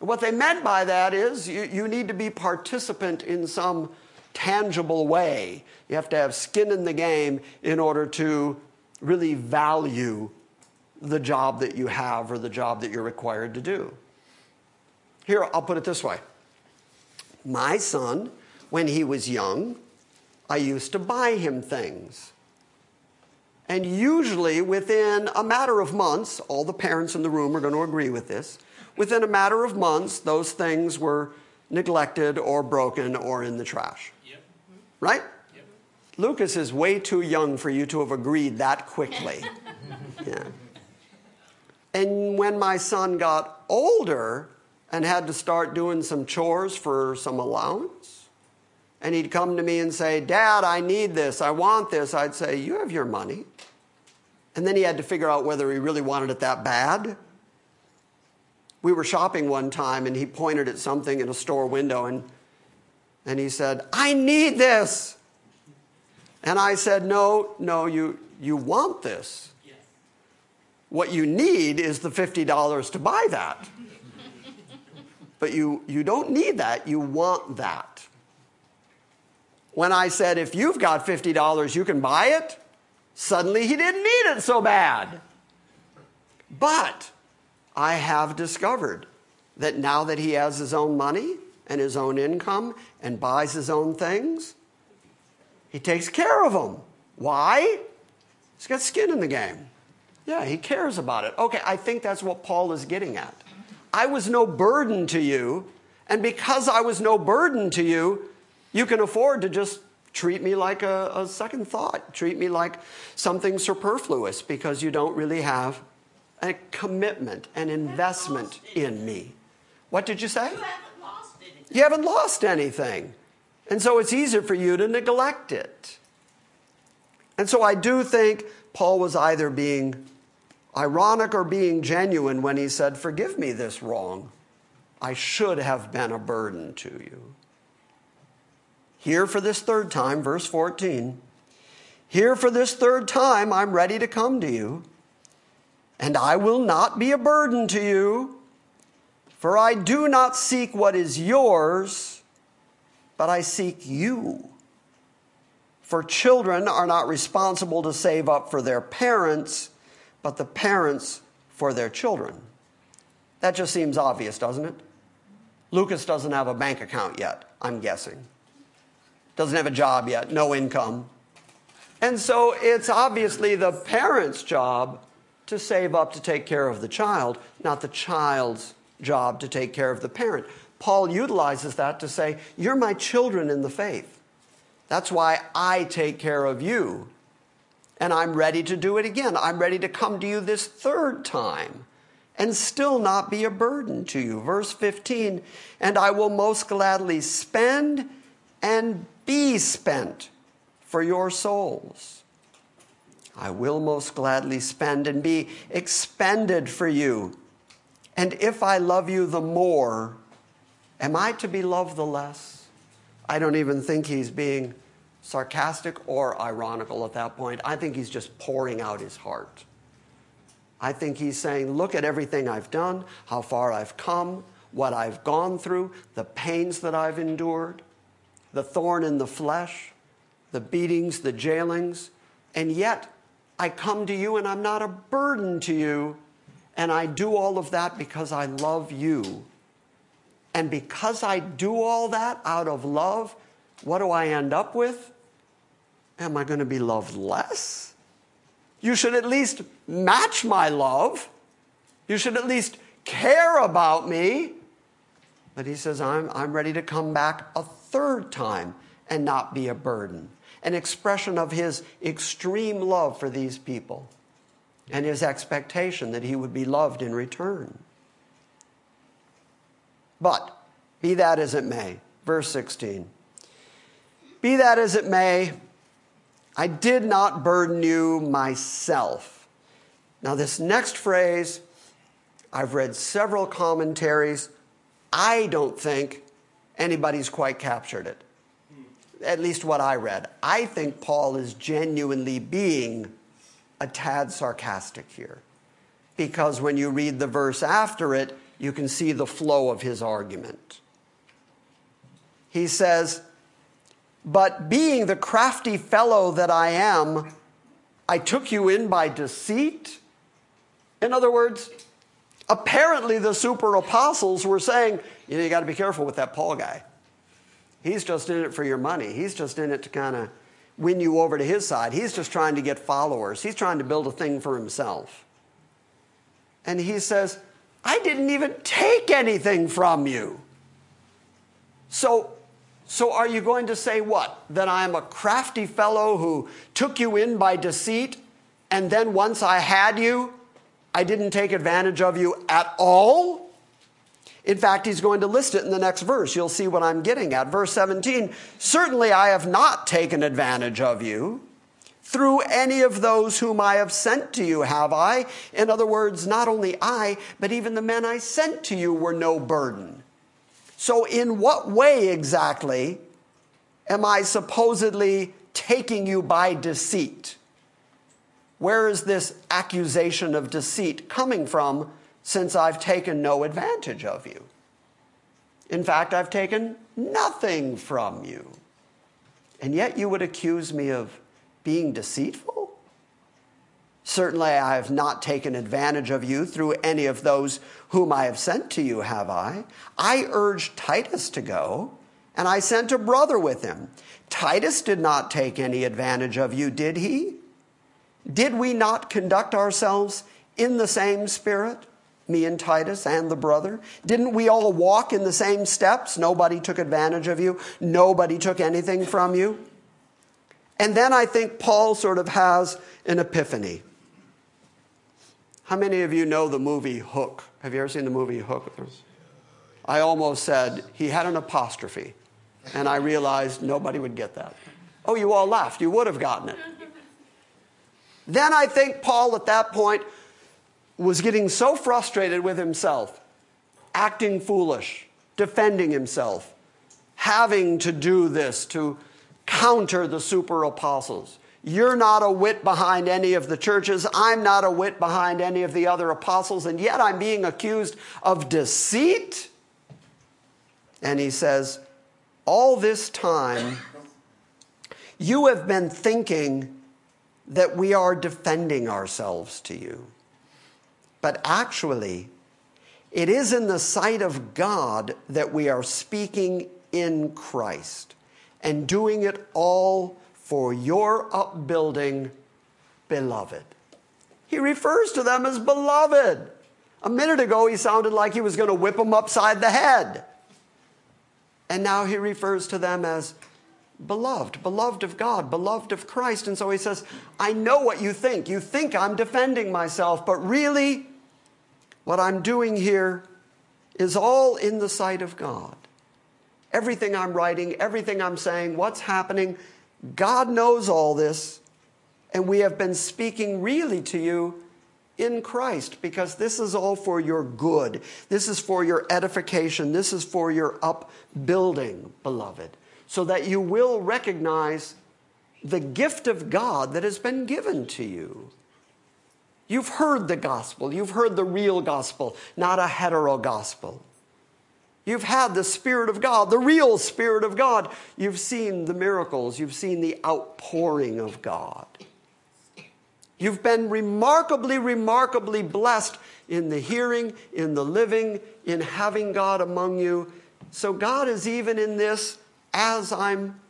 What they meant by that is you, you need to be participant in some tangible way. You have to have skin in the game in order to really value the job that you have or the job that you're required to do. Here, I'll put it this way My son, when he was young, I used to buy him things. And usually, within a matter of months, all the parents in the room are going to agree with this. Within a matter of months, those things were neglected or broken or in the trash. Yep. Mm-hmm. Right? Yep. Lucas is way too young for you to have agreed that quickly. <laughs> yeah. And when my son got older and had to start doing some chores for some allowance, and he'd come to me and say, Dad, I need this, I want this, I'd say, You have your money. And then he had to figure out whether he really wanted it that bad. We were shopping one time and he pointed at something in a store window and, and he said, I need this. And I said, No, no, you, you want this. What you need is the $50 to buy that. but you, you don't need that, you want that. When I said, If you've got $50, you can buy it, Suddenly he didn't need it so bad. But I have discovered that now that he has his own money and his own income and buys his own things, he takes care of them. Why? He's got skin in the game. Yeah, he cares about it. Okay, I think that's what Paul is getting at. I was no burden to you, and because I was no burden to you, you can afford to just treat me like a, a, second thought. Treat me like something superfluous because you don't really have a commitment, an investment in me. What did you say? You haven't lost anything. You haven't lost anything. And so it's easier for you to neglect it. And so I do think Paul was either being ironic or being genuine when he said, Forgive me this wrong. I should have been a burden to you. Here for this third time, verse 14. Here for this third time, I'm ready to come to you, and I will not be a burden to you, for I do not seek what is yours, but I seek you. For children are not responsible to save up for their parents, but the parents for their children. That just seems obvious, doesn't it? Lucas doesn't have a bank account yet, I'm guessing. Doesn't have a job yet, no income. And so it's obviously the parent's job to save up to take care of the child, not the child's job to take care of the parent. Paul utilizes that to say, You're my children in the faith. That's why I take care of you. And I'm ready to do it again. I'm ready to come to you this third time and still not be a burden to you. Verse 15, and I will most gladly spend and be spent for your souls. I will most gladly spend and be expended for you. And if I love you the more, am I to be loved the less? I don't even think he's being sarcastic or ironical at that point. I think he's just pouring out his heart. I think he's saying, Look at everything I've done, how far I've come, what I've gone through, the pains that I've endured, the thorn in the flesh, the beatings, the jailings, and yet I come to you and I'm not a burden to you. And I do all of that because I love you. And because I do all that out of love, what do I end up with? Am I going to be loved less? You should at least match my love. You should at least care about me. But he says, I'm, I'm ready to come back a third time and not be a burden. An expression of his extreme love for these people and his expectation that he would be loved in return. But be that as it may, verse 16. Be that as it may, I did not burden you myself. Now, this next phrase, I've read several commentaries. I don't think anybody's quite captured it. At least what I read. I think Paul is genuinely being a tad sarcastic here. Because when you read the verse after it, you can see the flow of his argument. He says, but being the crafty fellow that I am, I took you in by deceit. In other words, apparently the super apostles were saying, you know, you got to be careful with that Paul guy. He's just in it for your money. He's just in it to kind of win you over to his side. He's just trying to get followers. He's trying to build a thing for himself. And he says, I didn't even take anything from you. So so are you going to say what? That I am a crafty fellow who took you in by deceit, and then once I had you, I didn't take advantage of you at all? In fact, he's going to list it in the next verse. You'll see what I'm getting at. Verse 17 Certainly I have not taken advantage of you. Through any of those whom I have sent to you, have I? In other words, not only I, but even the men I sent to you were no burden. So, in what way exactly am I supposedly taking you by deceit? Where is this accusation of deceit coming from since I've taken no advantage of you? In fact, I've taken nothing from you. And yet you would accuse me of being deceitful? Certainly, I have not taken advantage of you through any of those whom I have sent to you, have I? I urged Titus to go, and I sent a brother with him. Titus did not take any advantage of you, did he? Did we not conduct ourselves in the same spirit, me and Titus and the brother? Didn't we all walk in the same steps? Nobody took advantage of you, nobody took anything from you. And then I think Paul sort of has an epiphany. How many of you know the movie Hook? Have you ever seen the movie Hook? I almost said he had an apostrophe, and I realized nobody would get that. Oh, you all laughed. You would have gotten it. Then I think Paul at that point was getting so frustrated with himself, acting foolish, defending himself, having to do this to counter the super apostles. You're not a whit behind any of the churches. I'm not a whit behind any of the other apostles, and yet I'm being accused of deceit. And he says, All this time, you have been thinking that we are defending ourselves to you. But actually, It is in the sight of God that we are speaking in Christ and doing it all for your upbuilding, beloved. He refers to them as beloved. A minute ago, he sounded like he was going to whip them upside the head. And now he refers to them as beloved, beloved of God, beloved of Christ. And so he says, I know what you think. You think I'm defending myself, but really, what I'm doing here is all in the sight of God. Everything I'm writing, everything I'm saying, what's happening, God knows all this. And we have been speaking really to you in Christ because this is all for your good. This is for your edification. This is for your upbuilding, beloved, so that you will recognize the gift of God that has been given to you. You've heard the gospel. You've heard the real gospel, not a hetero gospel. You've had the Spirit of God, the real Spirit of God. You've seen the miracles. You've seen the outpouring of God. You've been remarkably, remarkably blessed in the hearing, in the living, in having God among you. So God is even in this as I'm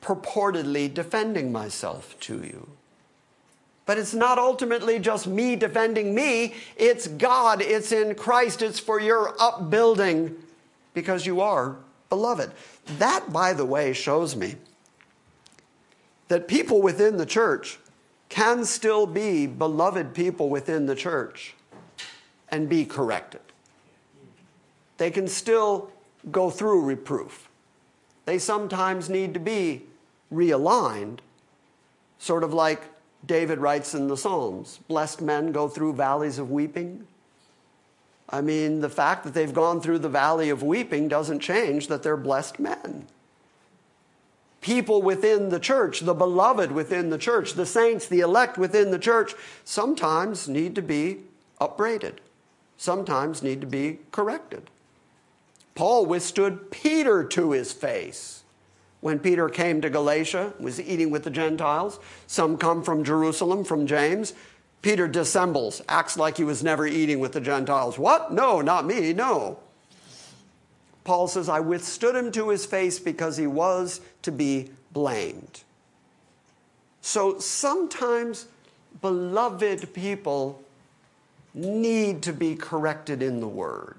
purportedly defending myself to you. But it's not ultimately just me defending me, it's God, it's in Christ, it's for your upbuilding because you are beloved. That, by the way, shows me that people within the church can still be beloved people within the church and be corrected. They can still go through reproof. They sometimes need to be realigned, sort of like David writes in the Psalms Blessed men go through valleys of weeping. I mean, the fact that they've gone through the valley of weeping doesn't change that they're blessed men people within the church, the beloved within the church, the saints, the elect within the church, sometimes need to be upbraided, sometimes need to be corrected. Paul withstood Peter to his face. When Peter came to Galatia, was eating with the Gentiles, some come from Jerusalem, from James. Peter dissembles, acts like he was never eating with the Gentiles. What? No, not me, no. Paul says, I withstood him to his face because he was to be blamed. So sometimes beloved people need to be corrected in the word.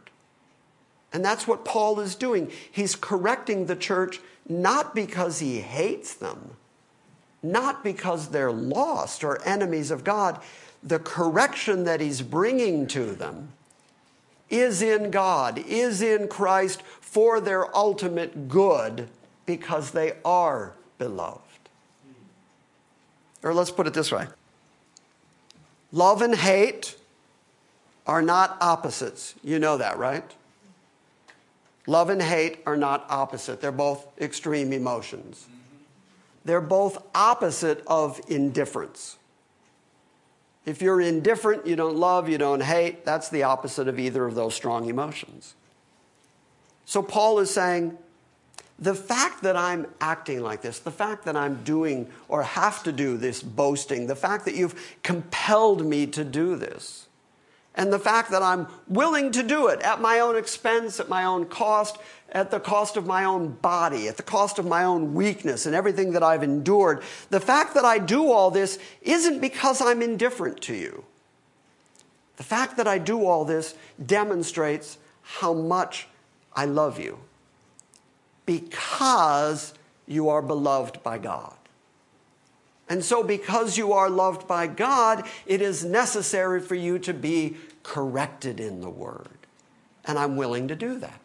And that's what Paul is doing. He's correcting the church not because he hates them, not because they're lost or enemies of God. The correction that he's bringing to them is in God, is in Christ for their ultimate good because they are beloved. Or let's put it this way love and hate are not opposites. You know that, right? Love and hate are not opposite, they're both extreme emotions. They're both opposite of indifference. If you're indifferent, you don't love, you don't hate, that's the opposite of either of those strong emotions. So Paul is saying, the fact that I'm acting like this, the fact that I'm doing or have to do this boasting, the fact that you've compelled me to do this, and the fact that I'm willing to do it at my own expense, at my own cost, at the cost of my own body, at the cost of my own weakness and everything that I've endured. The fact that I do all this isn't because I'm indifferent to you. The fact that I do all this demonstrates how much I love you because you are beloved by God. And so, because you are loved by God, it is necessary for you to be corrected in the word. And I'm willing to do that.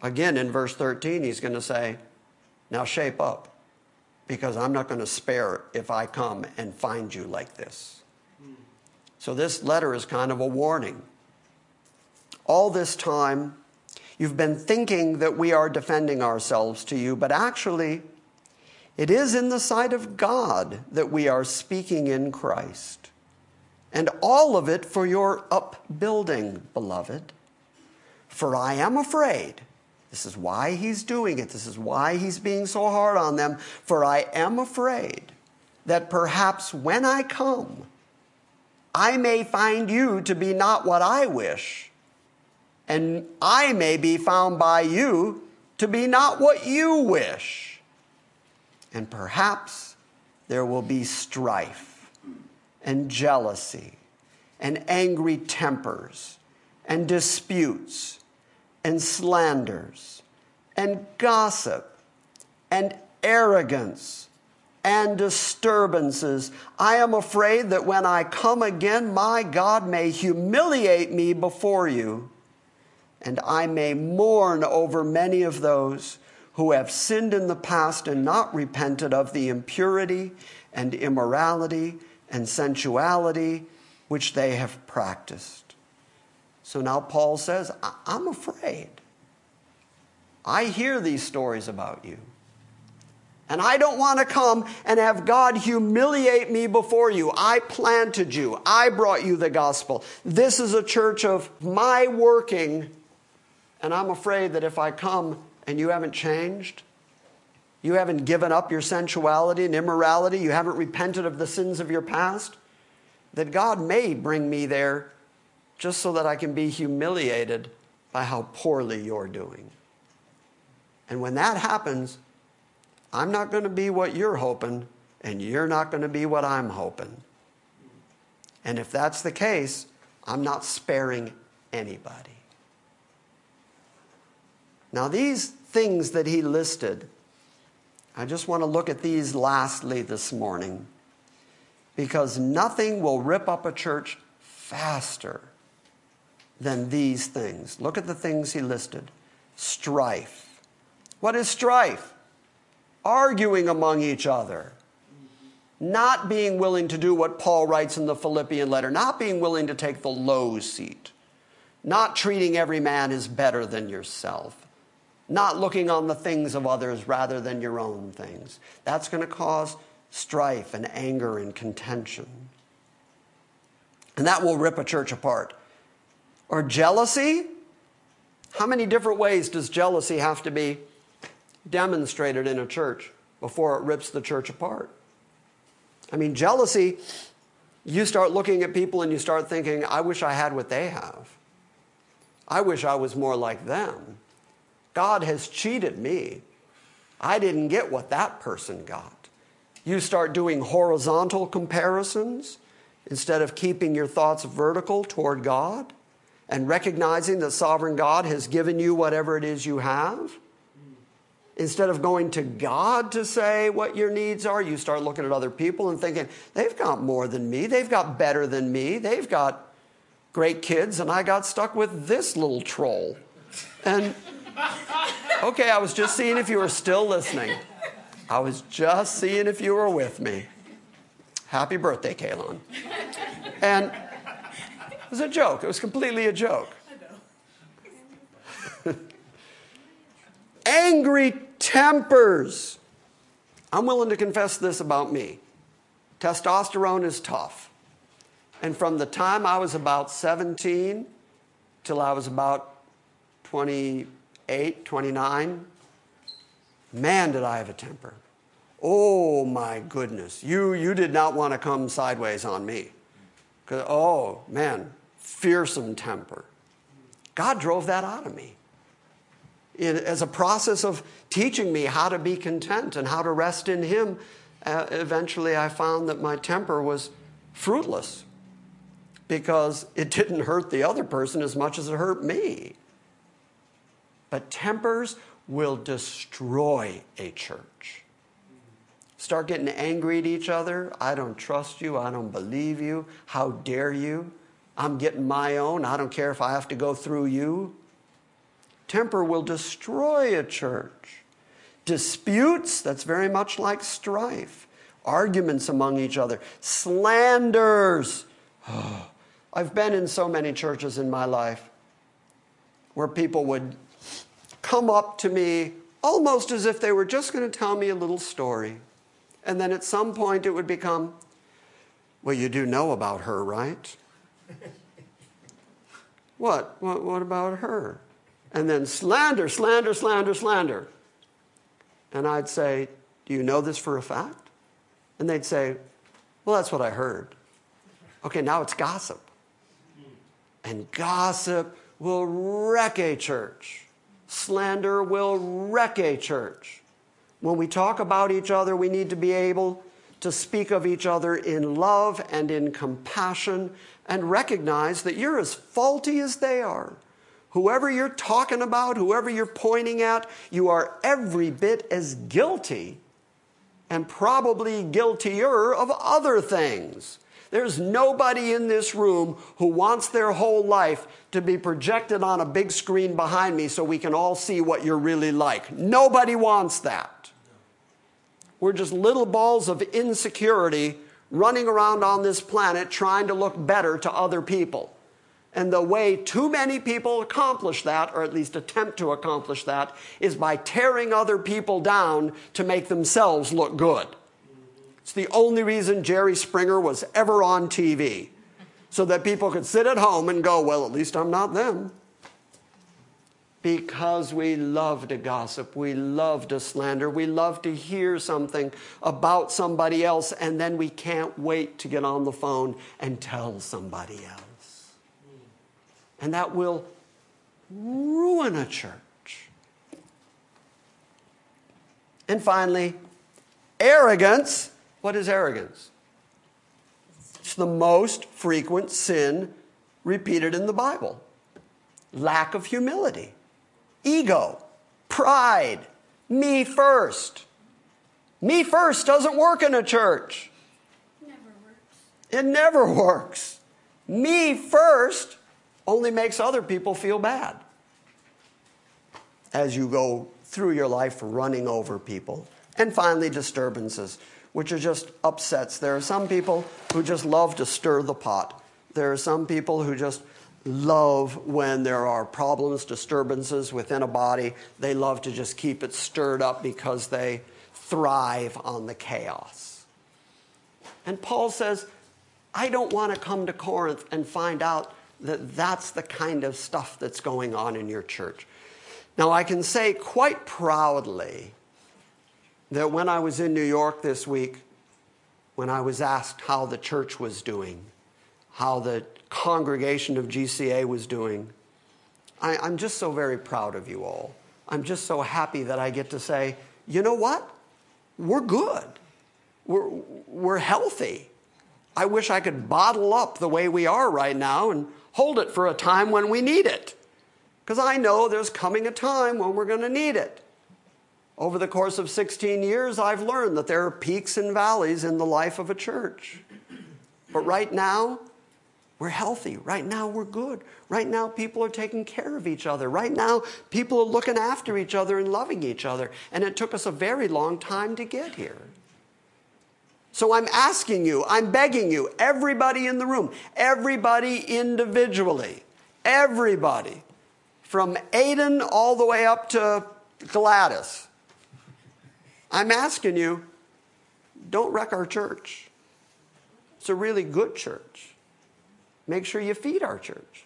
Again, in verse 13, he's going to say, Now shape up, because I'm not going to spare if I come and find you like this. So, this letter is kind of a warning. All this time, you've been thinking that we are defending ourselves to you, but actually, it is in the sight of God that we are speaking in Christ. And all of it for your upbuilding, beloved. For I am afraid. This is why he's doing it. This is why he's being so hard on them. For I am afraid that perhaps when I come, I may find you to be not what I wish, and I may be found by you to be not what you wish. And perhaps there will be strife and jealousy and angry tempers and disputes and slanders and gossip and arrogance and disturbances. I am afraid that when I come again, my God may humiliate me before you, and I may mourn over many of those who have sinned in the past and not repented of the impurity and immorality and sensuality which they have practiced. So now Paul says, I'm afraid. I hear these stories about you. And I don't want to come and have God humiliate me before you. I planted you. I brought you the gospel. This is a church of my working. And I'm afraid that if I come and you haven't changed, you haven't given up your sensuality and immorality, you haven't repented of the sins of your past, that God may bring me there just so that I can be humiliated by how poorly you're doing. And when that happens, I'm not going to be what you're hoping, and you're not going to be what I'm hoping. And if that's the case, I'm not sparing anybody. Now, these things that he listed, I just want to look at these lastly this morning because nothing will rip up a church faster than these things. Look at the things he listed strife. What is strife? Arguing among each other. Not being willing to do what Paul writes in the Philippian letter, not being willing to take the low seat, not treating every man as better than yourself, not looking on the things of others rather than your own things. That's going to cause strife and anger and contention. And that will rip a church apart. Or jealousy. How many different ways does jealousy have to be demonstrated in a church before it rips the church apart? I mean, jealousy, you start looking at people and you start thinking, I wish I had what they have. I wish I was more like them. God has cheated me. I didn't get what that person got. You start doing horizontal comparisons instead of keeping your thoughts vertical toward God and recognizing that sovereign God has given you whatever it is you have. Instead of going to God to say what your needs are, you start looking at other people and thinking, they've got more than me, they've got better than me, they've got great kids, and I got stuck with this little troll. And okay, I was just seeing if you were still listening. I was just seeing if you were with me. Happy birthday, Kalon. And it was a joke. It was completely a joke. Angry tempers. I'm willing to confess this about me. Testosterone is tough. And from the time I was about 17 till I was about 28, 29, man, did I have a temper. Oh my goodness. You, you did not want to come sideways on me. Oh man, fearsome temper. God drove that out of me in, as a process of teaching me how to be content and how to rest in Him. Uh, eventually, I found that my temper was fruitless because it didn't hurt the other person as much as it hurt me. But tempers will destroy a church. Start getting angry at each other. I don't trust you. I don't believe you. How dare you? I'm getting my own. I don't care if I have to go through you. Temper will destroy a church. Disputes, that's very much like strife. Arguments among each other. Slanders. <sighs> I've been in so many churches in my life where people would come up to me almost as if they were just going to tell me a little story. And then at some point it would become, well, you do know about her, right? <laughs> what? what? What about her? And then slander, slander, slander, slander. And I'd say, Do you know this for a fact? And they'd say, Well, that's what I heard. Okay, now it's gossip. And gossip will wreck a church. Slander will wreck a church. When we talk about each other, we need to be able to speak of each other in love and in compassion and recognize that you're as faulty as they are. Whoever you're talking about, whoever you're pointing at, you are every bit as guilty and probably guiltier of other things. There's nobody in this room who wants their whole life to be projected on a big screen behind me so we can all see what you're really like. Nobody wants that. We're just little balls of insecurity running around on this planet trying to look better to other people. And the way too many people accomplish that, or at least attempt to accomplish that, is by tearing other people down to make themselves look good. It's the only reason Jerry Springer was ever on TV, so that people could sit at home and go, Well, at least I'm not them. Because we love to gossip, we love to slander, we love to hear something about somebody else, and then we can't wait to get on the phone and tell somebody else. And that will ruin a church. And finally, arrogance what is arrogance? It's the most frequent sin repeated in the Bible lack of humility, ego, pride, me first. Me first doesn't work in a church. Never works. It never works. Me first only makes other people feel bad as you go through your life running over people. And finally, disturbances which are just upsets. There are some people who just love to stir the pot. There are some people who just love when there are problems, disturbances within a body. They love to just keep it stirred up because they thrive on the chaos. And Paul says, I don't want to come to Corinth and find out that that's the kind of stuff that's going on in your church. Now, I can say quite proudly that when I was in New York this week, when I was asked how the church was doing, how the congregation of GCA was doing, I, I'm just so very proud of you all. I'm just so happy that I get to say, you know what? We're good. We're, we're healthy. I wish I could bottle up the way we are right now and hold it for a time when we need it. Because I know there's coming a time when we're going to need it. Over the course of 16 years, I've learned that there are peaks and valleys in the life of a church. But right now, we're healthy. Right now, we're good. Right now, people are taking care of each other. Right now, people are looking after each other and loving each other. And it took us a very long time to get here. So I'm asking you, I'm begging you, everybody in the room, everybody individually, everybody, from Aiden all the way up to Gladys, I'm asking you, don't wreck our church. It's a really good church. Make sure you feed our church.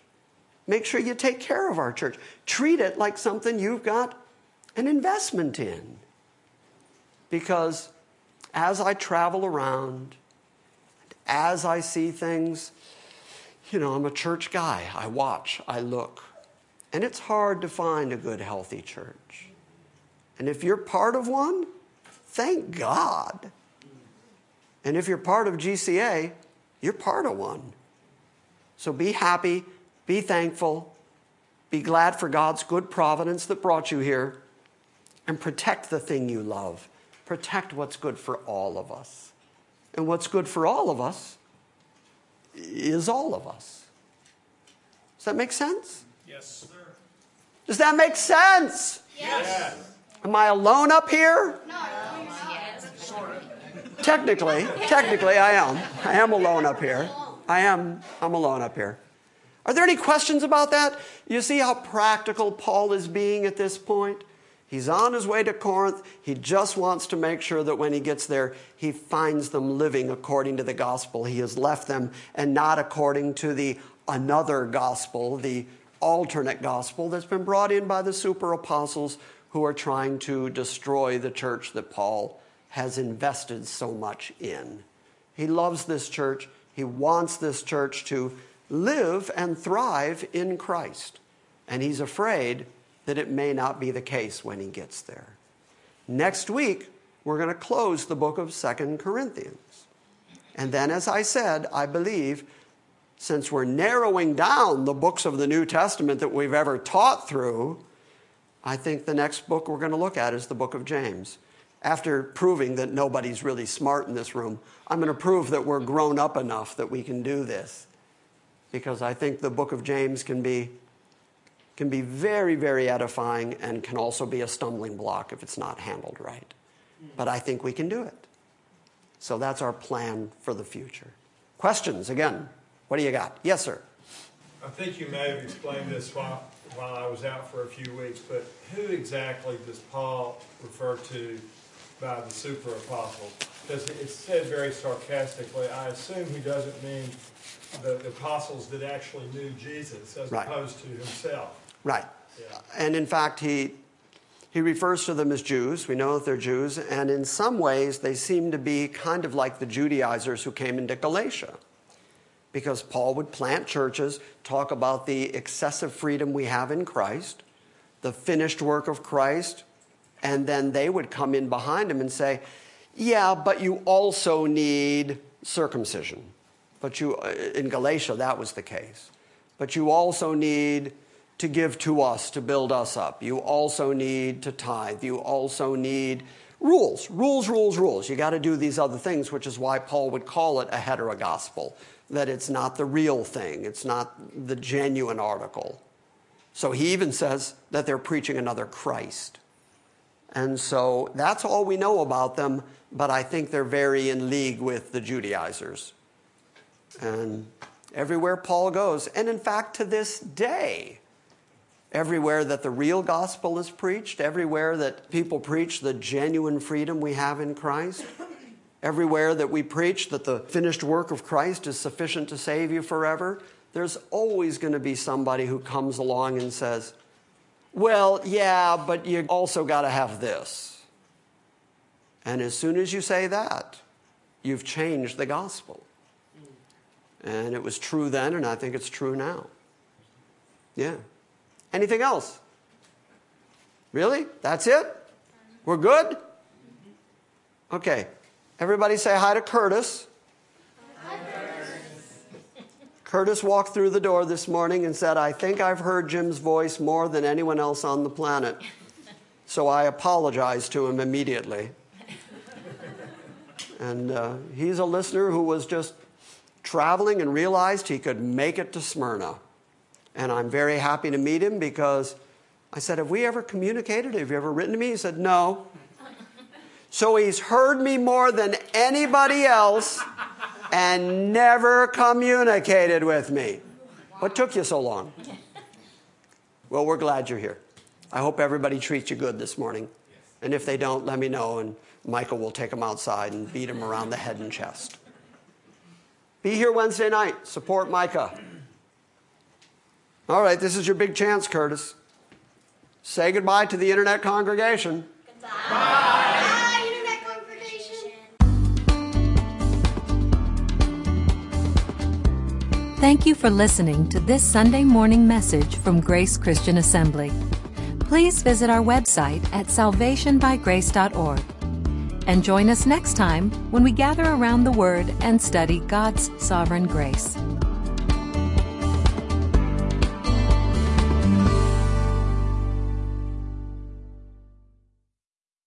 Make sure you take care of our church. Treat it like something you've got an investment in. Because as I travel around, as I see things, you know, I'm a church guy. I watch, I look. And it's hard to find a good, healthy church. And if you're part of one, Thank God. And if you're part of GCA, you're part of one. So be happy, be thankful, be glad for God's good providence that brought you here, and protect the thing you love. Protect what's good for all of us. And what's good for all of us is all of us. Does that make sense? Yes, sir. Does that make sense? Yes. Am I alone up here? No, Technically, technically, I am. I am alone up here. I am. I'm alone up here. Are there any questions about that? You see how practical Paul is being at this point? He's on his way to Corinth. He just wants to make sure that when he gets there, he finds them living according to the gospel he has left them and not according to the another gospel, the alternate gospel that's been brought in by the super apostles who are trying to destroy the church that Paul has invested so much in. He loves this church. He wants this church to live and thrive in Christ. And he's afraid that it may not be the case when he gets there. Next week, we're going to close the book of Second Corinthians. And then, as I said, I believe since we're narrowing down the books of the New Testament that we've ever taught through, I think the next book we're going to look at is the book of James. After proving that nobody's really smart in this room, I'm going to prove that we're grown up enough that we can do this. Because I think the book of James can be, can be very, very edifying and can also be a stumbling block if it's not handled right. But I think we can do it. So that's our plan for the future. Questions again? What do you got? Yes, sir. I think you may have explained this while, while I was out for a few weeks, but who exactly does Paul refer to by the super apostle? Because it's said very sarcastically. I assume he doesn't mean the, the apostles that actually knew Jesus as Right. opposed to himself. Right. Yeah. And in fact, he, he refers to them as Jews. We know that they're Jews. And in some ways, they seem to be kind of like the Judaizers who came into Galatia. Because Paul would plant churches, talk about the excessive freedom we have in Christ, the finished work of Christ, and then they would come in behind him and say, Yeah, but you also need circumcision. But you, uh, in Galatia, that was the case. But you also need to give to us to build us up. You also need to tithe. You also need rules, rules, rules, rules. You got to do these other things, which is why Paul would call it a heterogospel, that it's not the real thing, it's not the genuine article. So he even says that they're preaching another Christ. And so that's all we know about them, but I think they're very in league with the Judaizers. And everywhere Paul goes, and in fact to this day, everywhere that the real gospel is preached, everywhere that people preach the genuine freedom we have in Christ, everywhere that we preach that the finished work of Christ is sufficient to save you forever, there's always going to be somebody who comes along and says, Well, yeah, but you also got to have this. And as soon as you say that, you've changed the gospel. And it was true then, and I think it's true now. Yeah. Anything else? Really? That's it? We're good? Okay. Everybody say hi to Curtis. Curtis walked through the door this morning and said, I think I've heard Jim's voice more than anyone else on the planet. So I apologized to him immediately. And uh, he's a listener who was just traveling and realized he could make it to Smyrna. And I'm very happy to meet him because I said, Have we ever communicated? Have you ever written to me? He said, No. So he's heard me more than anybody else and never communicated with me. What took you so long? Well, we're glad you're here. I hope everybody treats you good this morning. And if they don't, let me know, and Michael will take them outside and beat them around the head and chest. Be here Wednesday night. Support Micah. All right, this is your big chance, Curtis. Say goodbye to the internet congregation. Bye, Thank you for listening to this Sunday morning message from Grace Christian Assembly. Please visit our website at salvationbygrace.org and join us next time when we gather around the Word and study God's sovereign grace.